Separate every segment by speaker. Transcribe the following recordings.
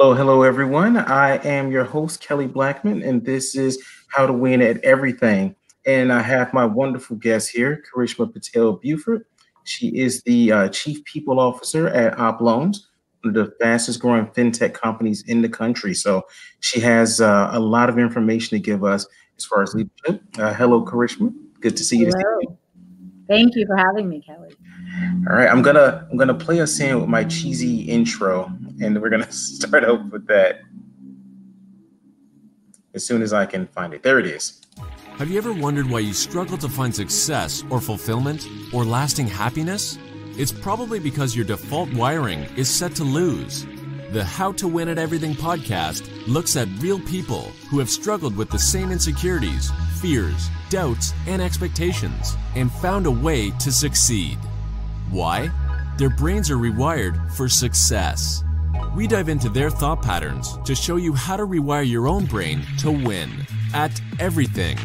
Speaker 1: Hello, hello, everyone. I am your host, Kelly Blackman, and this is How to Win at Everything. And I have my wonderful guest here, Karishma Patel Buford. She is the uh, Chief People Officer at OppLoans, one of the fastest growing fintech companies in the country. So she has uh, a lot of information to give us as far as leadership. Uh, hello, Karishma. Good to see you.
Speaker 2: Hello. Thank you for having me, Kelly.
Speaker 1: All right, I'm gonna I'm gonna play us in with my cheesy intro, and we're gonna start out with that as soon as I can find it. There it is.
Speaker 3: Have you ever wondered why you struggle to find success or fulfillment or lasting happiness? It's probably because your default wiring is set to lose. The How to Win at Everything podcast looks at real people who have struggled with the same insecurities, fears, doubts, and expectations and found a way to succeed. Why? Their brains are rewired for success. We dive into their thought patterns to show you how to rewire your own brain to win at everything.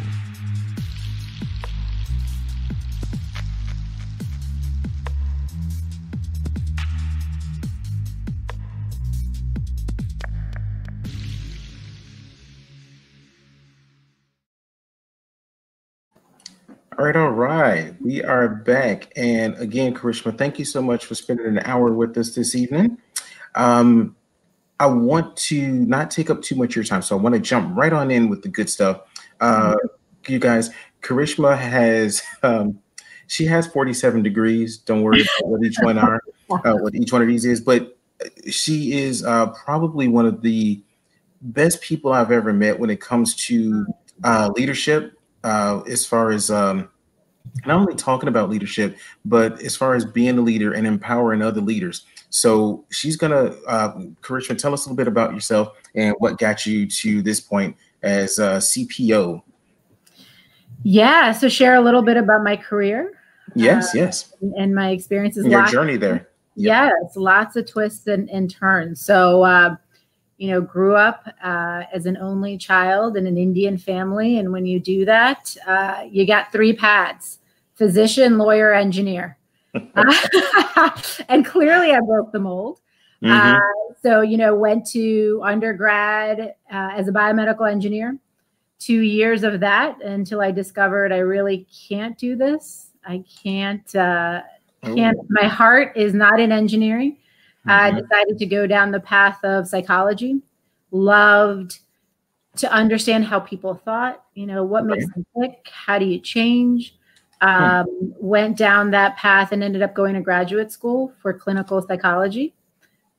Speaker 1: All right, all right. We are back. And again, Karishma, thank you so much for spending an hour with us this evening. Um, I want to not take up too much of your time, so I want to jump right on in with the good stuff. Uh, you guys, Karishma has um, she has 47 degrees. Don't worry about what each one are, uh, what each one of these is, but she is uh, probably one of the best people I've ever met when it comes to uh, leadership uh, as far as um, not only talking about leadership, but as far as being a leader and empowering other leaders. So she's gonna, uh, Karishma, tell us a little bit about yourself and what got you to this point as a CPO.
Speaker 2: Yeah, so share a little bit about my career.
Speaker 1: Yes, uh, yes,
Speaker 2: and my experiences.
Speaker 1: And your journey there.
Speaker 2: Yep. Yes, lots of twists and, and turns. So uh, you know, grew up uh, as an only child in an Indian family. And when you do that, uh, you got three paths physician, lawyer, engineer. and clearly I broke the mold. Mm-hmm. Uh, so, you know, went to undergrad uh, as a biomedical engineer, two years of that until I discovered I really can't do this. I can't, uh, can't, oh. my heart is not in engineering. I mm-hmm. decided to go down the path of psychology. Loved to understand how people thought, you know, what makes them click, how do you change? Um, hmm. Went down that path and ended up going to graduate school for clinical psychology.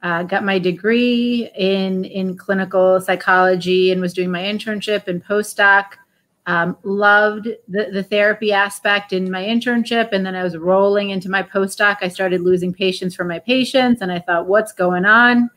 Speaker 2: Uh, got my degree in in clinical psychology and was doing my internship and postdoc um, loved the, the therapy aspect in my internship. And then I was rolling into my postdoc. I started losing patience for my patients. And I thought, what's going on?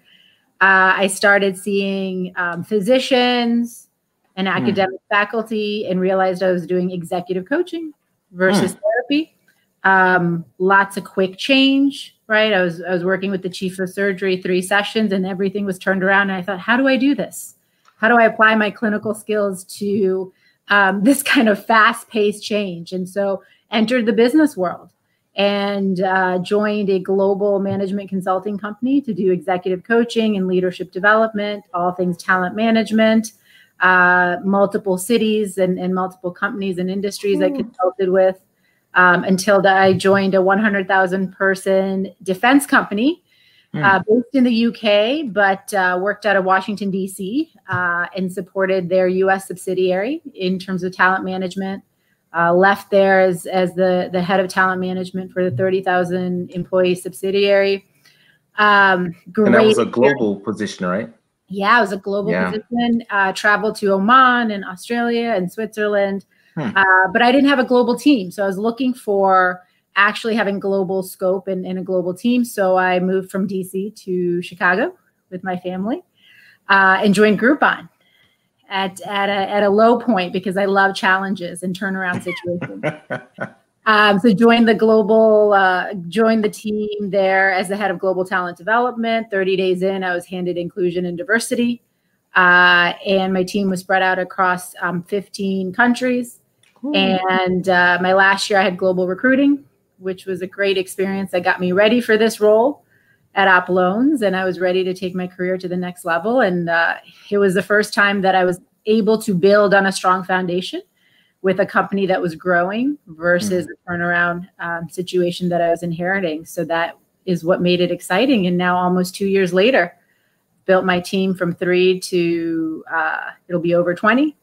Speaker 2: Uh, I started seeing um, physicians and hmm. academic mm. faculty and realized I was doing executive coaching versus mm. therapy. Um, lots of quick change, right? I was I was working with the chief of surgery three sessions and everything was turned around. And I thought, how do I do this? How do I apply my clinical skills to um, this kind of fast paced change. And so entered the business world and uh, joined a global management consulting company to do executive coaching and leadership development, all things talent management, uh, multiple cities and, and, multiple companies and industries I consulted with um, until I joined a 100,000 person defense company mm. uh, based in the UK, but uh, worked out of Washington, D.C., uh, and supported their U.S. subsidiary in terms of talent management. Uh, left there as, as the, the head of talent management for the 30,000 employee subsidiary.
Speaker 1: Um, and that was a global position, right?
Speaker 2: Yeah, it was a global yeah. position. Uh, traveled to Oman and Australia and Switzerland. Hmm. Uh, but I didn't have a global team. So I was looking for actually having global scope and, and, a global team. So I moved from DC to Chicago with my family uh, and joined Groupon at, at, a, at a low point because I love challenges and turnaround situations. um, so joined the global, uh, joined the team there as the head of global talent development. 30 days in, I was handed inclusion and diversity. Uh, and my team was spread out across um, 15 countries. Cool. And uh, my last year, I had global recruiting which was a great experience that got me ready for this role at OppLoans, and I was ready to take my career to the next level. And uh, it was the first time that I was able to build on a strong foundation with a company that was growing versus mm. a turnaround um, situation that I was inheriting. So that is what made it exciting. And now, almost two years later, built my team from three to uh, it'll be over 20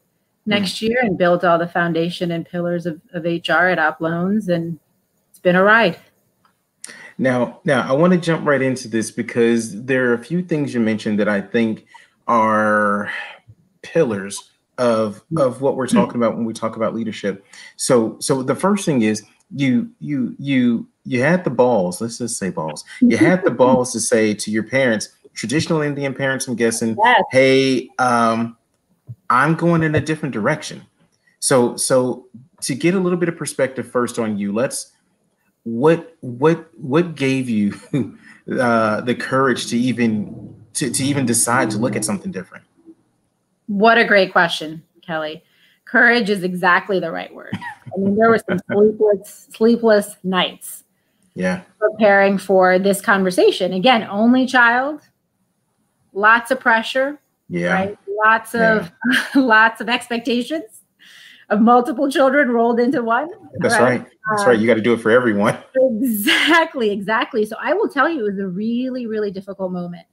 Speaker 2: next mm. year and built all the foundation and pillars of, of HR at OppLoans. And been a ride.
Speaker 1: Now, now I want to jump right into this because there are a few things you mentioned that I think are pillars of of what we're talking about when we talk about leadership. So, so the first thing is you you you you had the balls. Let's just say balls. You had the balls to say to your parents, traditional Indian parents, I'm guessing, yes. hey, um, I'm going in a different direction. So, so to get a little bit of perspective first on you, let's what what what gave you uh, the courage to even to, to even decide to look at something different?
Speaker 2: What a great question, Kelly. Courage is exactly the right word. I mean, there were some sleepless sleepless nights.
Speaker 1: Yeah.
Speaker 2: Preparing for this conversation. Again, only child, lots of pressure.
Speaker 1: Yeah. Right?
Speaker 2: Lots of yeah. lots of expectations of multiple children rolled into one.
Speaker 1: That's right. right. That's um, right. You got to do it for everyone.
Speaker 2: Exactly. Exactly. So I will tell you, it was a really, really difficult moment.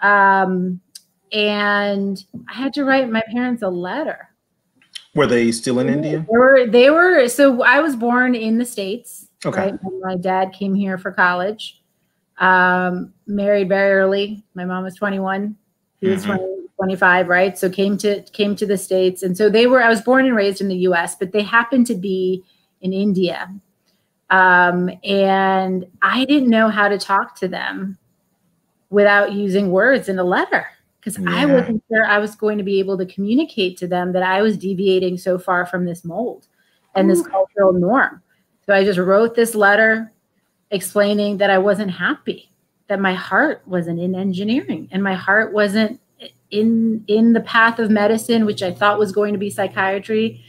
Speaker 2: Um, and I had to write my parents a letter.
Speaker 1: Were they still in India?
Speaker 2: They were. They were. So I was born in the states.
Speaker 1: Okay. Right?
Speaker 2: my dad came here for college. Um, married very early. My mom was 21. He was mm-hmm. 20, 25, right? So came to came to the states, and so they were. I was born and raised in the U.S., but they happened to be in India, um, and I didn't know how to talk to them without using words in a letter because yeah. I wasn't sure I was going to be able to communicate to them that I was deviating so far from this mold and Ooh. this cultural norm. So I just wrote this letter explaining that I wasn't happy, that my heart wasn't in engineering and my heart wasn't in in the path of medicine, which I thought was going to be psychiatry,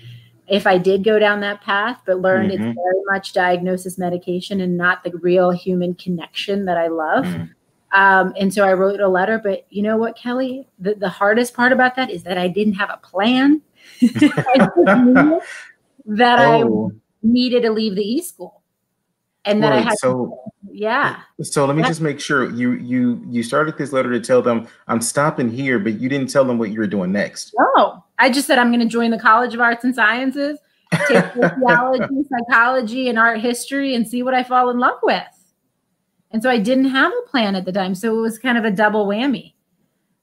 Speaker 2: if I did go down that path, but learned mm-hmm. it's very much diagnosis medication and not the real human connection that I love. Mm-hmm. Um, and so I wrote a letter, but you know what, Kelly? The, the hardest part about that is that I didn't have a plan. that oh. I needed to leave the E school. And then I had
Speaker 1: so
Speaker 2: yeah.
Speaker 1: So let me just make sure you you you started this letter to tell them I'm stopping here, but you didn't tell them what you were doing next.
Speaker 2: No, I just said I'm going to join the College of Arts and Sciences, take theology, psychology, and art history, and see what I fall in love with. And so I didn't have a plan at the time, so it was kind of a double whammy.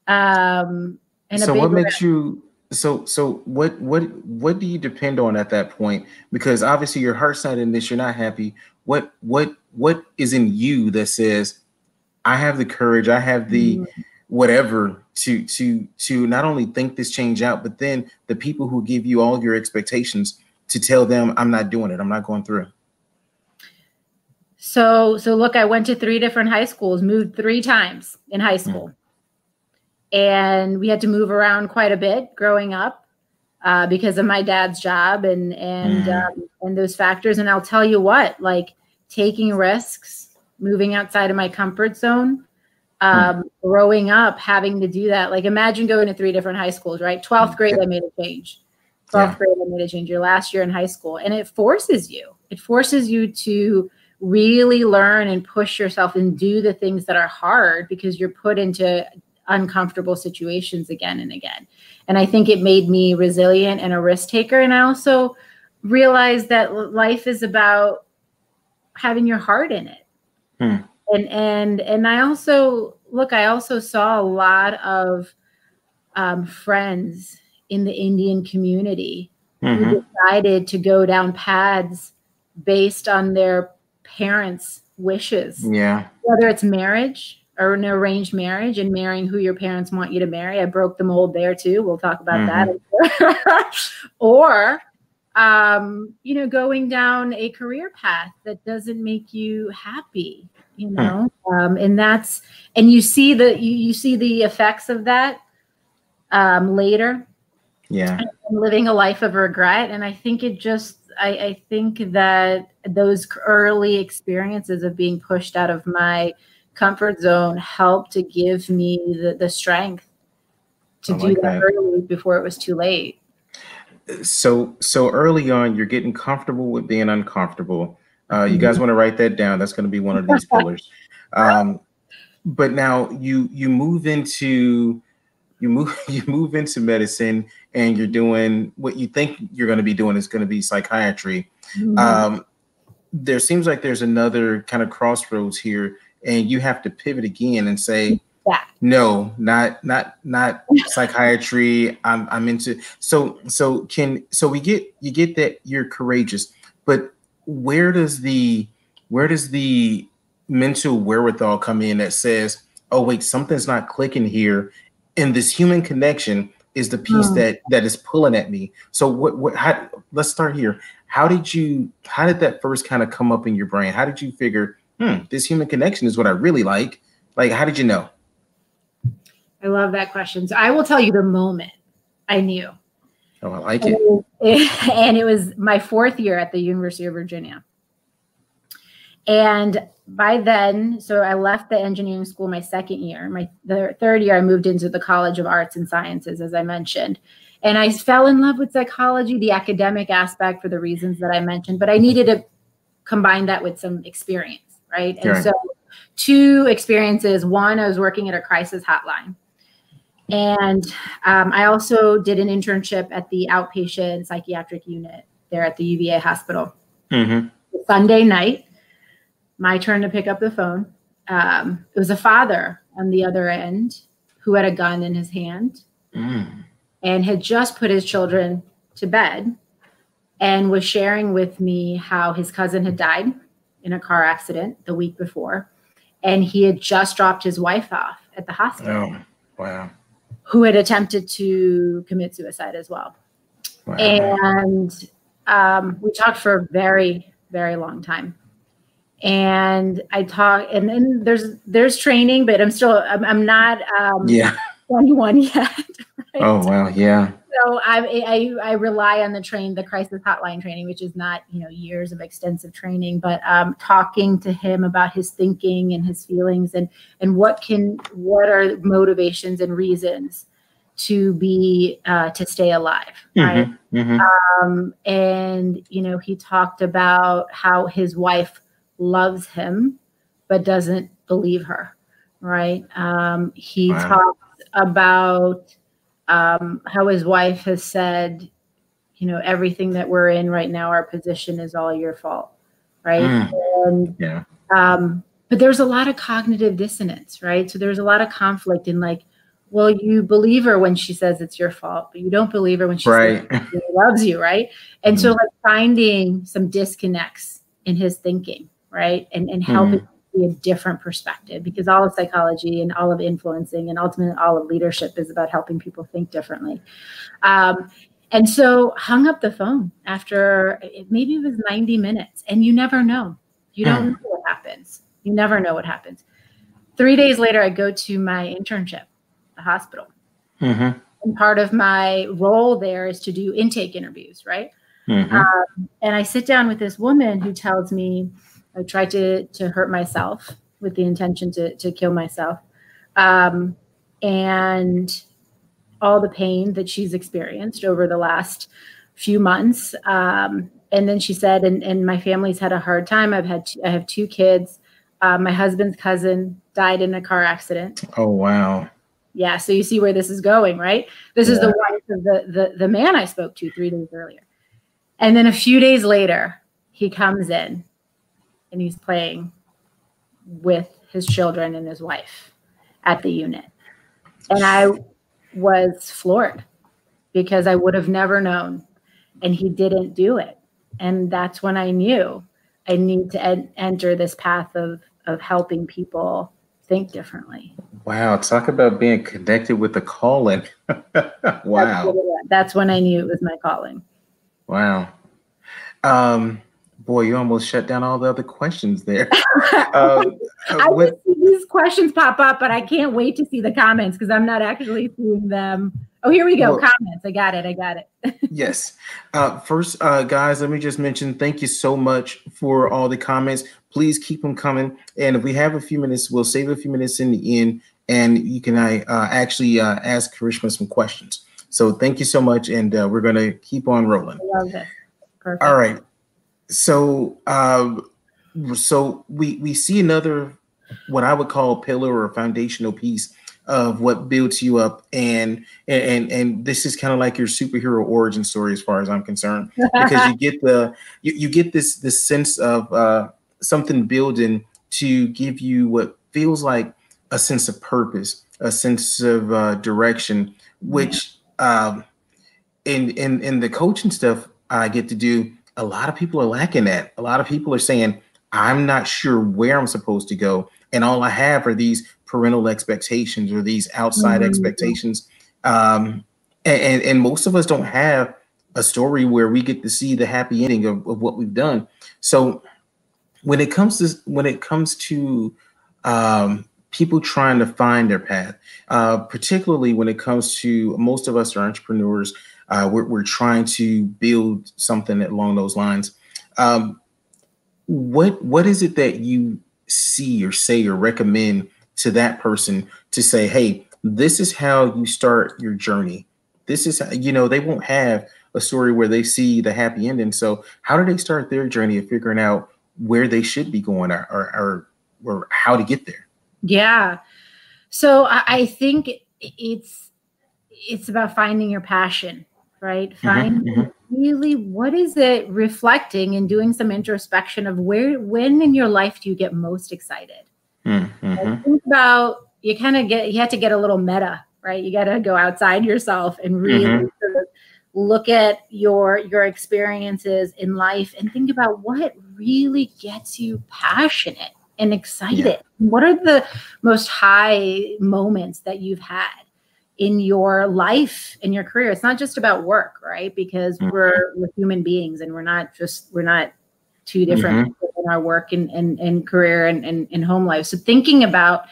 Speaker 2: Um,
Speaker 1: and so what makes you so so what what what do you depend on at that point? Because obviously your heart's not in this, you're not happy. What what what is in you that says i have the courage i have the mm-hmm. whatever to to to not only think this change out but then the people who give you all your expectations to tell them i'm not doing it i'm not going through
Speaker 2: so so look i went to three different high schools moved three times in high mm. school mm. and we had to move around quite a bit growing up uh, because of my dad's job and and mm. um, and those factors and i'll tell you what like taking risks, moving outside of my comfort zone, um, hmm. growing up, having to do that. Like imagine going to three different high schools, right? 12th grade, I made a change. 12th yeah. grade, I made a change. Your last year in high school. And it forces you, it forces you to really learn and push yourself and do the things that are hard because you're put into uncomfortable situations again and again. And I think it made me resilient and a risk taker. And I also realized that life is about having your heart in it. Hmm. And and and I also look, I also saw a lot of um, friends in the Indian community mm-hmm. who decided to go down paths based on their parents' wishes.
Speaker 1: Yeah.
Speaker 2: Whether it's marriage or an arranged marriage and marrying who your parents want you to marry. I broke the mold there too. We'll talk about mm-hmm. that. or um, you know, going down a career path that doesn't make you happy, you hmm. know, um, and that's and you see the you, you see the effects of that um, later.
Speaker 1: Yeah,
Speaker 2: living a life of regret, and I think it just I, I think that those early experiences of being pushed out of my comfort zone helped to give me the, the strength to do that, that early before it was too late.
Speaker 1: So so early on, you're getting comfortable with being uncomfortable. Uh, you guys mm-hmm. want to write that down? That's going to be one of these pillars. Um, but now you you move into you move you move into medicine and you're doing what you think you're going to be doing is going to be psychiatry. Mm-hmm. Um, there seems like there's another kind of crossroads here, and you have to pivot again and say, yeah. no, not not not psychiatry. I'm I'm into so so can so we get you get that you're courageous, but where does the where does the mental wherewithal come in that says, oh wait, something's not clicking here, and this human connection is the piece mm. that that is pulling at me. So what what how, let's start here. How did you how did that first kind of come up in your brain? How did you figure, hmm, this human connection is what I really like? Like how did you know?
Speaker 2: I love that question. So I will tell you the moment I knew.
Speaker 1: Oh, I like it.
Speaker 2: And it was my fourth year at the University of Virginia. And by then, so I left the engineering school my second year. My the third year, I moved into the College of Arts and Sciences, as I mentioned. And I fell in love with psychology, the academic aspect for the reasons that I mentioned, but I needed to combine that with some experience, right? And sure. so two experiences. One, I was working at a crisis hotline. And um, I also did an internship at the outpatient psychiatric unit there at the UVA hospital. Mm-hmm. Sunday night, my turn to pick up the phone. Um, it was a father on the other end who had a gun in his hand mm. and had just put his children to bed and was sharing with me how his cousin had died in a car accident the week before. And he had just dropped his wife off at the hospital. Oh,
Speaker 1: wow.
Speaker 2: Who had attempted to commit suicide as well. Wow. And um, we talked for a very, very long time and I talk, and then there's there's training, but I'm still I'm, I'm not um,
Speaker 1: yeah
Speaker 2: 21 yet.
Speaker 1: Oh wow, yeah.
Speaker 2: So I, I I rely on the train, the crisis hotline training, which is not you know years of extensive training, but um, talking to him about his thinking and his feelings and and what can what are motivations and reasons to be uh, to stay alive mm-hmm, right mm-hmm. Um, and you know he talked about how his wife loves him but doesn't believe her right um, he wow. talks about um, how his wife has said you know everything that we're in right now our position is all your fault right mm. and yeah um, but there's a lot of cognitive dissonance right so there's a lot of conflict in like well you believe her when she says it's your fault but you don't believe her when she right. says she loves you right and mm. so like finding some disconnects in his thinking right? And and helping mm. See a different perspective because all of psychology and all of influencing and ultimately all of leadership is about helping people think differently. Um, and so hung up the phone after maybe it was 90 minutes and you never know. You don't mm. know what happens. You never know what happens. Three days later, I go to my internship, the hospital. Mm-hmm. And part of my role there is to do intake interviews, right? Mm-hmm. Um, and I sit down with this woman who tells me, I tried to to hurt myself with the intention to to kill myself, um, and all the pain that she's experienced over the last few months. Um, and then she said, and, and my family's had a hard time. I've had two, I have two kids. Uh, my husband's cousin died in a car accident.
Speaker 1: Oh wow!
Speaker 2: Yeah, so you see where this is going, right? This yeah. is the wife of the, the the man I spoke to three days earlier, and then a few days later, he comes in and he's playing with his children and his wife at the unit. And I was floored because I would have never known. And he didn't do it. And that's when I knew I need to en- enter this path of, of helping people think differently.
Speaker 1: Wow. Talk about being connected with the calling. wow.
Speaker 2: That's, that's when I knew it was my calling.
Speaker 1: Wow. Um, Boy, you almost shut down all the other questions there. uh,
Speaker 2: I with, see these questions pop up, but I can't wait to see the comments because I'm not actually seeing them. Oh, here we go. Well, comments. I got it. I got it.
Speaker 1: yes. Uh, first, uh, guys, let me just mention thank you so much for all the comments. please keep them coming. And if we have a few minutes, we'll save a few minutes in the end, and you can uh, actually uh, ask Karishma some questions. So thank you so much, and uh, we're going to keep on rolling.
Speaker 2: I love it.
Speaker 1: Perfect. All right. So, um, so we we see another what I would call pillar or foundational piece of what builds you up and and and this is kind of like your superhero origin story as far as i'm concerned. Because you get the you, you get this this sense of uh something building to give you what feels like a sense of purpose a sense of uh direction which um in in in the coaching stuff i get to do a lot of people are lacking that a lot of people are saying i'm not sure where i'm supposed to go and all i have are these parental expectations or these outside mm-hmm. expectations. Um, and, and, most of us don't have a story where we get to see the happy ending of, of what we've done. So when it comes to when it comes to um, people trying to find their path, uh, particularly when it comes to most of us are entrepreneurs, uh, we're, we're, trying to build something along those lines. Um, what what is it that you see or say or recommend to that person to say, hey, this is how you start your journey. This is, you know, they won't have a story where they see the happy ending. So, how do they start their journey of figuring out where they should be going or, or, or, or how to get there?
Speaker 2: Yeah. So, I think it's, it's about finding your passion, right? Mm-hmm, Find mm-hmm, mm-hmm. really what is it reflecting and doing some introspection of where, when in your life do you get most excited? Mm-hmm. Think about you kind of get you have to get a little meta, right? You got to go outside yourself and really mm-hmm. sort of look at your your experiences in life and think about what really gets you passionate and excited. Yeah. What are the most high moments that you've had? In your life in your career it's not just about work right because mm-hmm. we're we're human beings and we're not just we're not two different mm-hmm. in our work and, and, and career and, and, and home life. So thinking about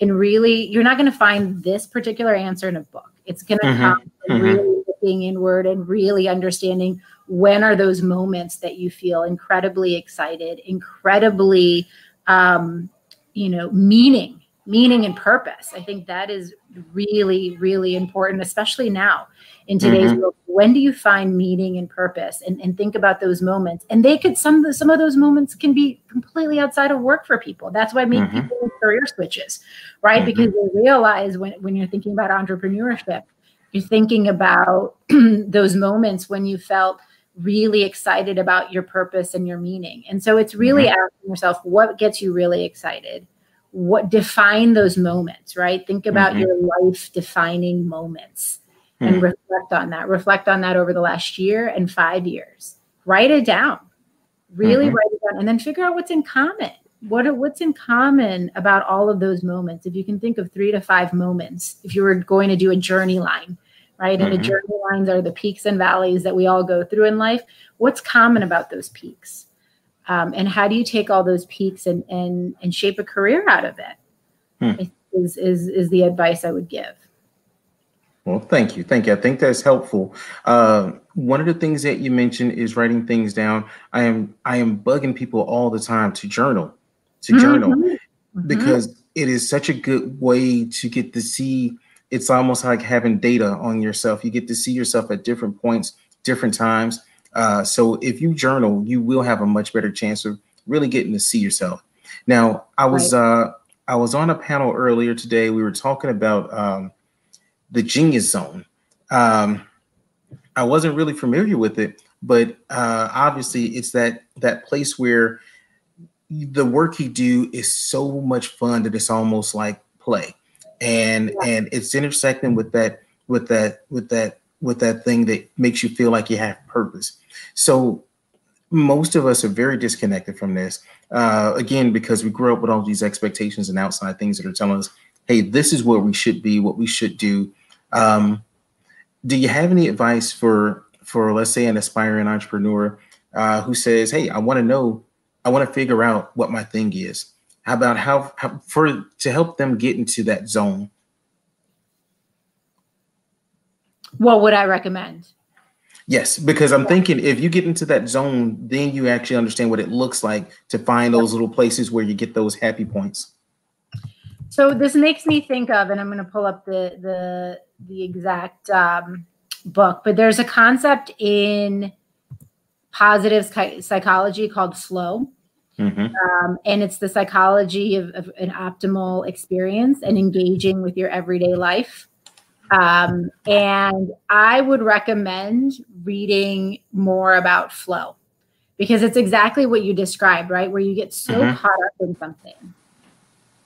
Speaker 2: and really, you're not going to find this particular answer in a book. It's going to mm-hmm. come mm-hmm. really looking inward and really understanding when are those moments that you feel incredibly excited, incredibly, um, you know, meaning, meaning and purpose. I think that is really, really important, especially now in today's mm-hmm. world when do you find meaning and purpose and, and think about those moments and they could some of some of those moments can be completely outside of work for people that's why many mm-hmm. people career switches right mm-hmm. because they realize when, when you're thinking about entrepreneurship you're thinking about those moments when you felt really excited about your purpose and your meaning and so it's really mm-hmm. asking yourself what gets you really excited what define those moments right think about mm-hmm. your life defining moments and hmm. reflect on that. Reflect on that over the last year and five years. Write it down. Really mm-hmm. write it down and then figure out what's in common. What what's in common about all of those moments? If you can think of three to five moments, if you were going to do a journey line, right? Mm-hmm. And the mm-hmm. journey lines are the peaks and valleys that we all go through in life. What's common about those peaks? Um, and how do you take all those peaks and and and shape a career out of it? Hmm. Is is is the advice I would give.
Speaker 1: Well, thank you. Thank you. I think that's helpful. Uh, one of the things that you mentioned is writing things down. I am I am bugging people all the time to journal, to mm-hmm. journal, mm-hmm. because it is such a good way to get to see. It's almost like having data on yourself. You get to see yourself at different points, different times. Uh, so if you journal, you will have a much better chance of really getting to see yourself. Now, I was right. uh, I was on a panel earlier today. We were talking about um, the Genius Zone. Um, I wasn't really familiar with it, but uh, obviously it's that that place where the work you do is so much fun that it's almost like play, and yeah. and it's intersecting with that with that with that with that thing that makes you feel like you have purpose. So most of us are very disconnected from this. Uh, again, because we grew up with all these expectations and outside things that are telling us, hey, this is where we should be, what we should do. Um, do you have any advice for for let's say an aspiring entrepreneur uh, who says, "Hey, I want to know, I want to figure out what my thing is." How about how, how for to help them get into that zone?
Speaker 2: What would I recommend?
Speaker 1: Yes, because I'm thinking if you get into that zone, then you actually understand what it looks like to find those little places where you get those happy points.
Speaker 2: So this makes me think of, and I'm going to pull up the the the exact um, book, but there's a concept in positive psychology called flow. Mm-hmm. Um, and it's the psychology of, of, an optimal experience and engaging with your everyday life. Um, and I would recommend reading more about flow because it's exactly what you described, right? Where you get so mm-hmm. caught up in something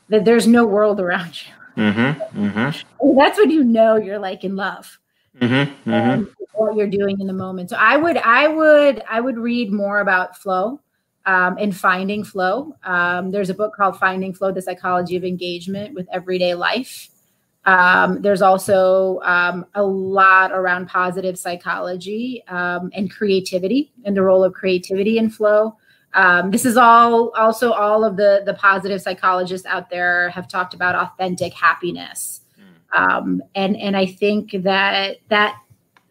Speaker 2: that there's no world around you. Mm-hmm. mm-hmm. That's when you know you're like in love. Mm-hmm. Mm-hmm. what you're doing in the moment. So I would, I would, I would read more about flow um, and finding flow. Um, there's a book called Finding Flow: The Psychology of Engagement with Everyday Life. Um, there's also um, a lot around positive psychology um, and creativity and the role of creativity in flow. Um, this is all also all of the the positive psychologists out there have talked about authentic happiness, um, and and I think that that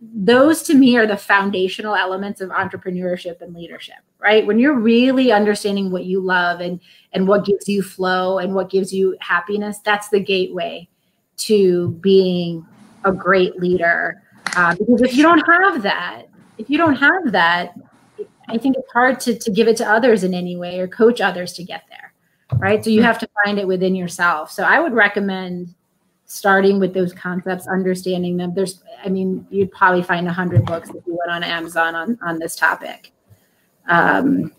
Speaker 2: those to me are the foundational elements of entrepreneurship and leadership right? When you're really understanding what you love and and what gives you flow and what gives you happiness that's the gateway to being a great leader. Uh, because if you don't have that, if you don't have that, I think it's hard to, to give it to others in any way or coach others to get there. Right. So you have to find it within yourself. So I would recommend starting with those concepts, understanding them. There's, I mean, you'd probably find a hundred books if you went on Amazon on, on this topic. Um,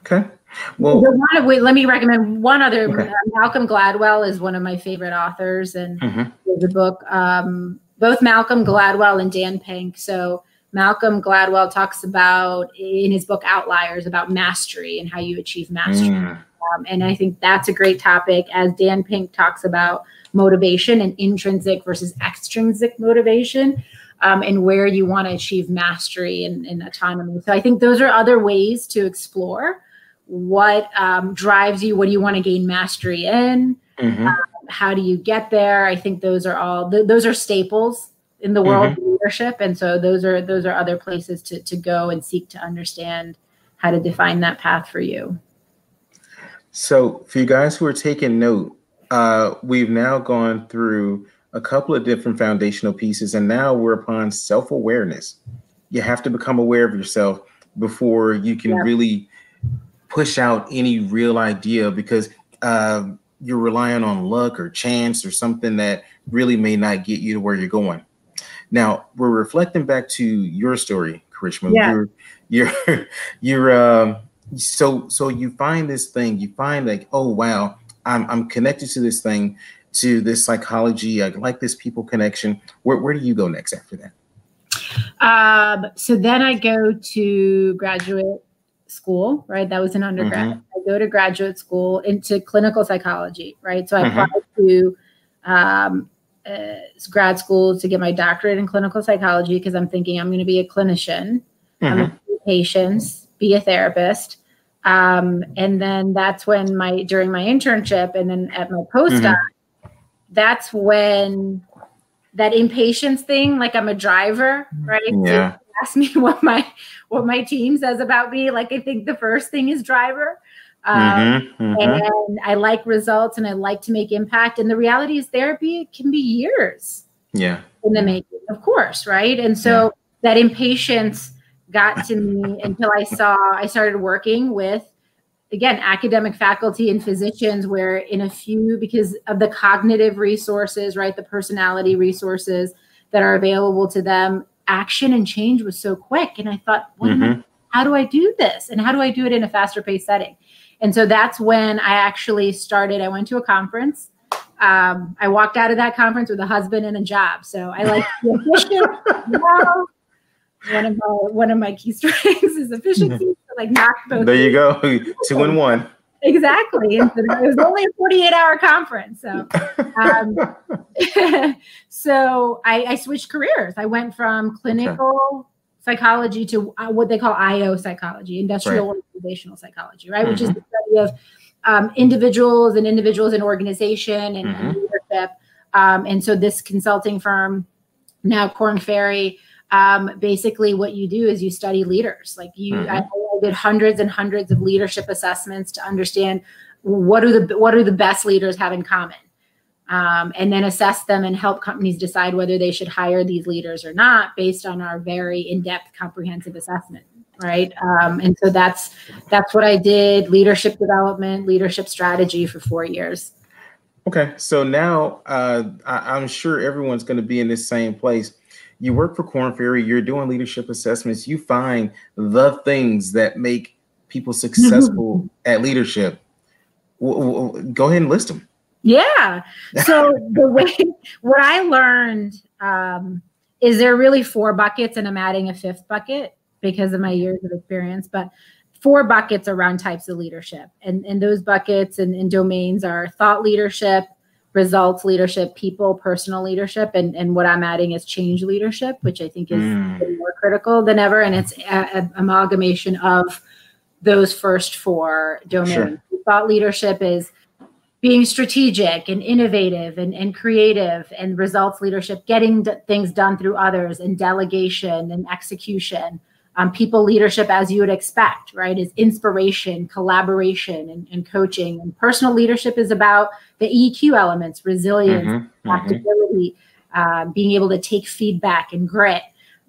Speaker 1: okay.
Speaker 2: Well, of, wait, let me recommend one other. Okay. Uh, Malcolm Gladwell is one of my favorite authors, and mm-hmm. the book. Um, both Malcolm Gladwell and Dan Pink. So Malcolm Gladwell talks about in his book Outliers about mastery and how you achieve mastery. Mm. Um, and I think that's a great topic, as Dan Pink talks about motivation and intrinsic versus extrinsic motivation. Um, and where you want to achieve mastery and, and, autonomy. So I think those are other ways to explore what um, drives you what do you want to gain mastery in? Mm-hmm. um, how do you get there? I think those are all th- those are staples in the world mm-hmm. of leadership and so those are those are other places to, to go and seek to understand how to define that path for you.
Speaker 1: So for you guys who are taking note uh, we've now gone through a couple of different foundational pieces and now we're upon self-awareness. You have to become aware of yourself before you can really push out any real idea because uh, you're relying on luck or chance or something that really may not get you to where you're going. Now we're reflecting back to your story, Karishma. Yeah. You're you're you're um, so so you find this thing, you find like, oh wow, I'm I'm connected to this thing, to this psychology. I like this people connection. Where where do you go next after that?
Speaker 2: Um, so then I go to graduate school, right? That was an undergrad. Mm-hmm. I go to graduate school into clinical psychology, right? So I mm-hmm. applied to um, uh, grad school to get my doctorate in clinical psychology because I'm thinking I'm going to be a clinician, mm-hmm. I'm going to see patients, be a therapist. Um, and then that's when my during my internship and then at my postdoc, mm-hmm. that's when that impatience thing, like I'm a driver, right?
Speaker 1: Yeah. So
Speaker 2: ask me what my what my team says about me. Like I think the first thing is driver. Um, mm-hmm, mm-hmm. And I like results and I like to make impact. And the reality is, therapy can be years.
Speaker 1: Yeah.
Speaker 2: In the making, of course, right? And so yeah. that impatience got to me until I saw I started working with again academic faculty and physicians where in a few because of the cognitive resources right the personality resources that are available to them action and change was so quick. And I thought, mm-hmm. how do I do this? And how do I do it in a faster paced setting? And so that's when I actually started. I went to a conference. Um, I walked out of that conference with a husband and a job. So I like one of my one of my key strengths is efficiency. So like knock both.
Speaker 1: There you go, two and one.
Speaker 2: Exactly. It was only a 48 hour conference. So, um, so I, I, switched careers. I went from clinical okay. psychology to uh, what they call IO psychology, industrial right. organizational psychology, right? Mm-hmm. Which is mm-hmm. the study of um, individuals and individuals in organization and, mm-hmm. and leadership. Um, and so this consulting firm, now Korn Ferry, um, basically what you do is you study leaders. Like you, mm-hmm. I did hundreds and hundreds of leadership assessments to understand what are the what are the best leaders have in common? Um, and then assess them and help companies decide whether they should hire these leaders or not based on our very in-depth comprehensive assessment right? Um, and so that's that's what i did leadership development leadership strategy for four years.
Speaker 1: Okay so now uh, I, i'm sure everyone's going to be in this same place you work for Korn Ferry you're doing leadership assessments you find the things that make people successful at leadership go ahead and list them
Speaker 2: yeah. So the way what I learned um, is there really four buckets, and I'm adding a fifth bucket because of my years of experience, but four buckets around types of leadership. And, and those buckets and, and domains are thought leadership, results leadership, people, personal leadership, and, and what I'm adding is change leadership, which I think is mm. more critical than ever. And it's an amalgamation of those first four domains. Sure. Thought leadership is being strategic and innovative and, and creative and results leadership, getting d- things done through others and delegation and execution. Um, people leadership, as you would expect, right, is inspiration, collaboration, and, and, coaching. And personal leadership is about the EQ elements, resilience, mm-hmm, adaptability, mm-hmm. Uh, being able to take feedback and grit.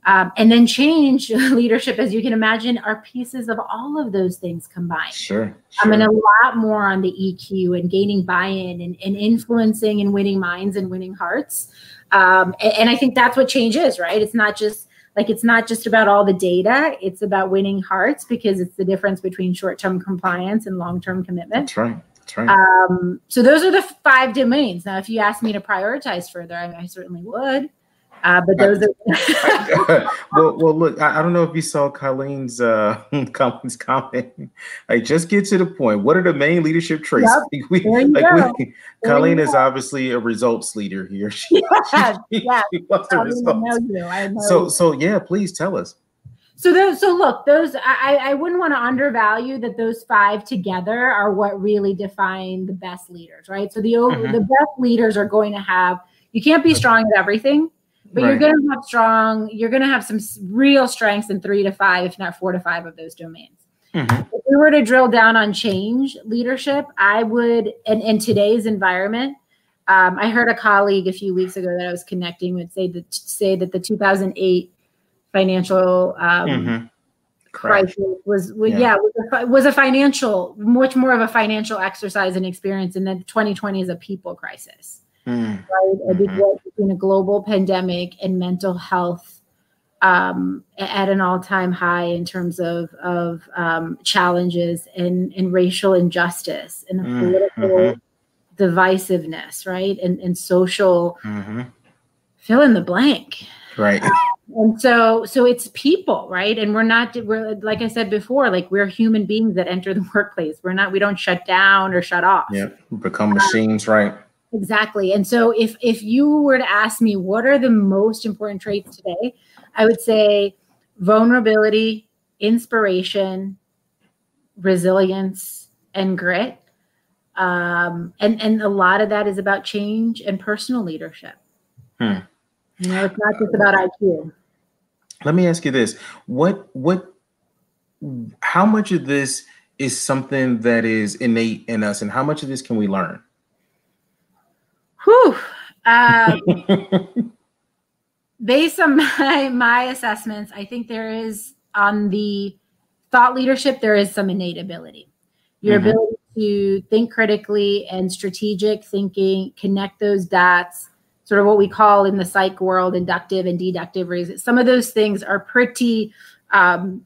Speaker 2: Um, and then change leadership, as you can imagine, are pieces of all of those things combined.
Speaker 1: Sure.
Speaker 2: sure. I mean, a lot more on the EQ and gaining buy-in and, and influencing and winning minds and winning hearts. Um, and, and I think that's what change is, right? It's not just like it's not just about all the data; it's about winning hearts because it's the difference between short-term compliance and long-term commitment.
Speaker 1: That's right. That's right.
Speaker 2: Um, so those are the five domains. Now, if you ask me to prioritize further, I, I certainly would. Uh, but those
Speaker 1: are well, well, look, I, I, don't know if you saw Colleen's uh, Colleen's comment. Like, just get to the point. What are the main leadership traits?
Speaker 2: Yep. We, like,
Speaker 1: we, Colleen is obviously a results leader here.
Speaker 2: She, yes, she, yes. She wants the results.
Speaker 1: so, so yeah, please tell us.
Speaker 2: So those, so look, those I, I wouldn't want to undervalue that those five together are what really define the best leaders, right? So the mm-hmm. the best leaders are going to have. You can't be strong at everything but right. you're going to have strong you're going to have some real strengths in three to five if not four to five of those domains mm-hmm. if we were to drill down on change leadership i would in, in today's environment um, i heard a colleague a few weeks ago that i was connecting with say that say that the 2008 financial um, mm-hmm. crisis was, was yeah, yeah was, a, was a financial much more of a financial exercise and experience and then 2020 is a people crisis mm. right? A big mm-hmm. between a global pandemic and mental health um, at an all-time high in terms of of um, challenges and, and racial injustice and mm. political mm-hmm. divisiveness, right? And and social mm-hmm. fill in the blank.
Speaker 1: Right.
Speaker 2: And so so it's people, right? And we're not we're like I said before, like we're human beings that enter the workplace. We're not we don't shut down or shut off.
Speaker 1: Yeah, become machines, right?
Speaker 2: Exactly. And so if if you were to ask me what are the most important traits today, I would say vulnerability, inspiration, resilience, and grit. Um, and and a lot of that is about change and personal leadership. Hmm. You know, it's not just about IQ.
Speaker 1: Let me ask you this: what what how much of this is something that is innate in us, and how much of this can we learn?
Speaker 2: Whew. Um, based on my my assessments, I think there is on the thought leadership there is some innate ability. Your mm-hmm. ability to think critically and strategic thinking, connect those dots, sort of what we call in the psych world inductive and deductive reasons. Some of those things are pretty um,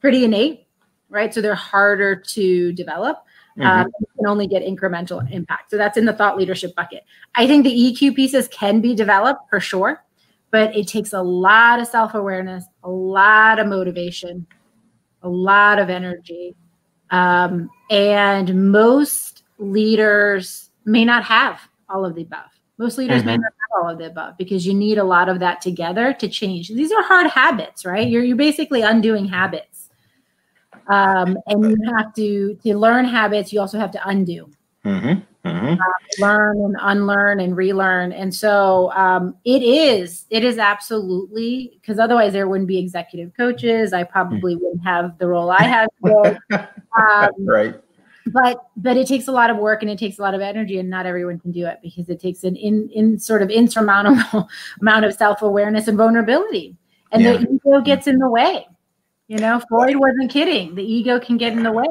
Speaker 2: pretty innate, right? So they're harder to develop. Mm-hmm. Um, can only get incremental impact. So that's in the thought leadership bucket. I think the EQ pieces can be developed for sure, but it takes a lot of self awareness, a lot of motivation, a lot of energy. Um, and most leaders may not have all of the above. Most leaders mm-hmm. may not have all of the above because you need a lot of that together to change. These are hard habits, right? You're, you're basically undoing habits um, and you have to to learn habits. You also have to undo. Mm-hmm. mm-hmm. uh, learn and unlearn and relearn. And so um, it is, it is absolutely because otherwise there wouldn't be executive coaches. I probably mm-hmm. wouldn't have the role I have.
Speaker 1: um, right.
Speaker 2: But but it takes a lot of work and it takes a lot of energy, and not everyone can do it because it takes an in in sort of insurmountable amount of self awareness and vulnerability, and yeah. the ego gets in the way. You know, Freud wasn't kidding. The ego can get in the way.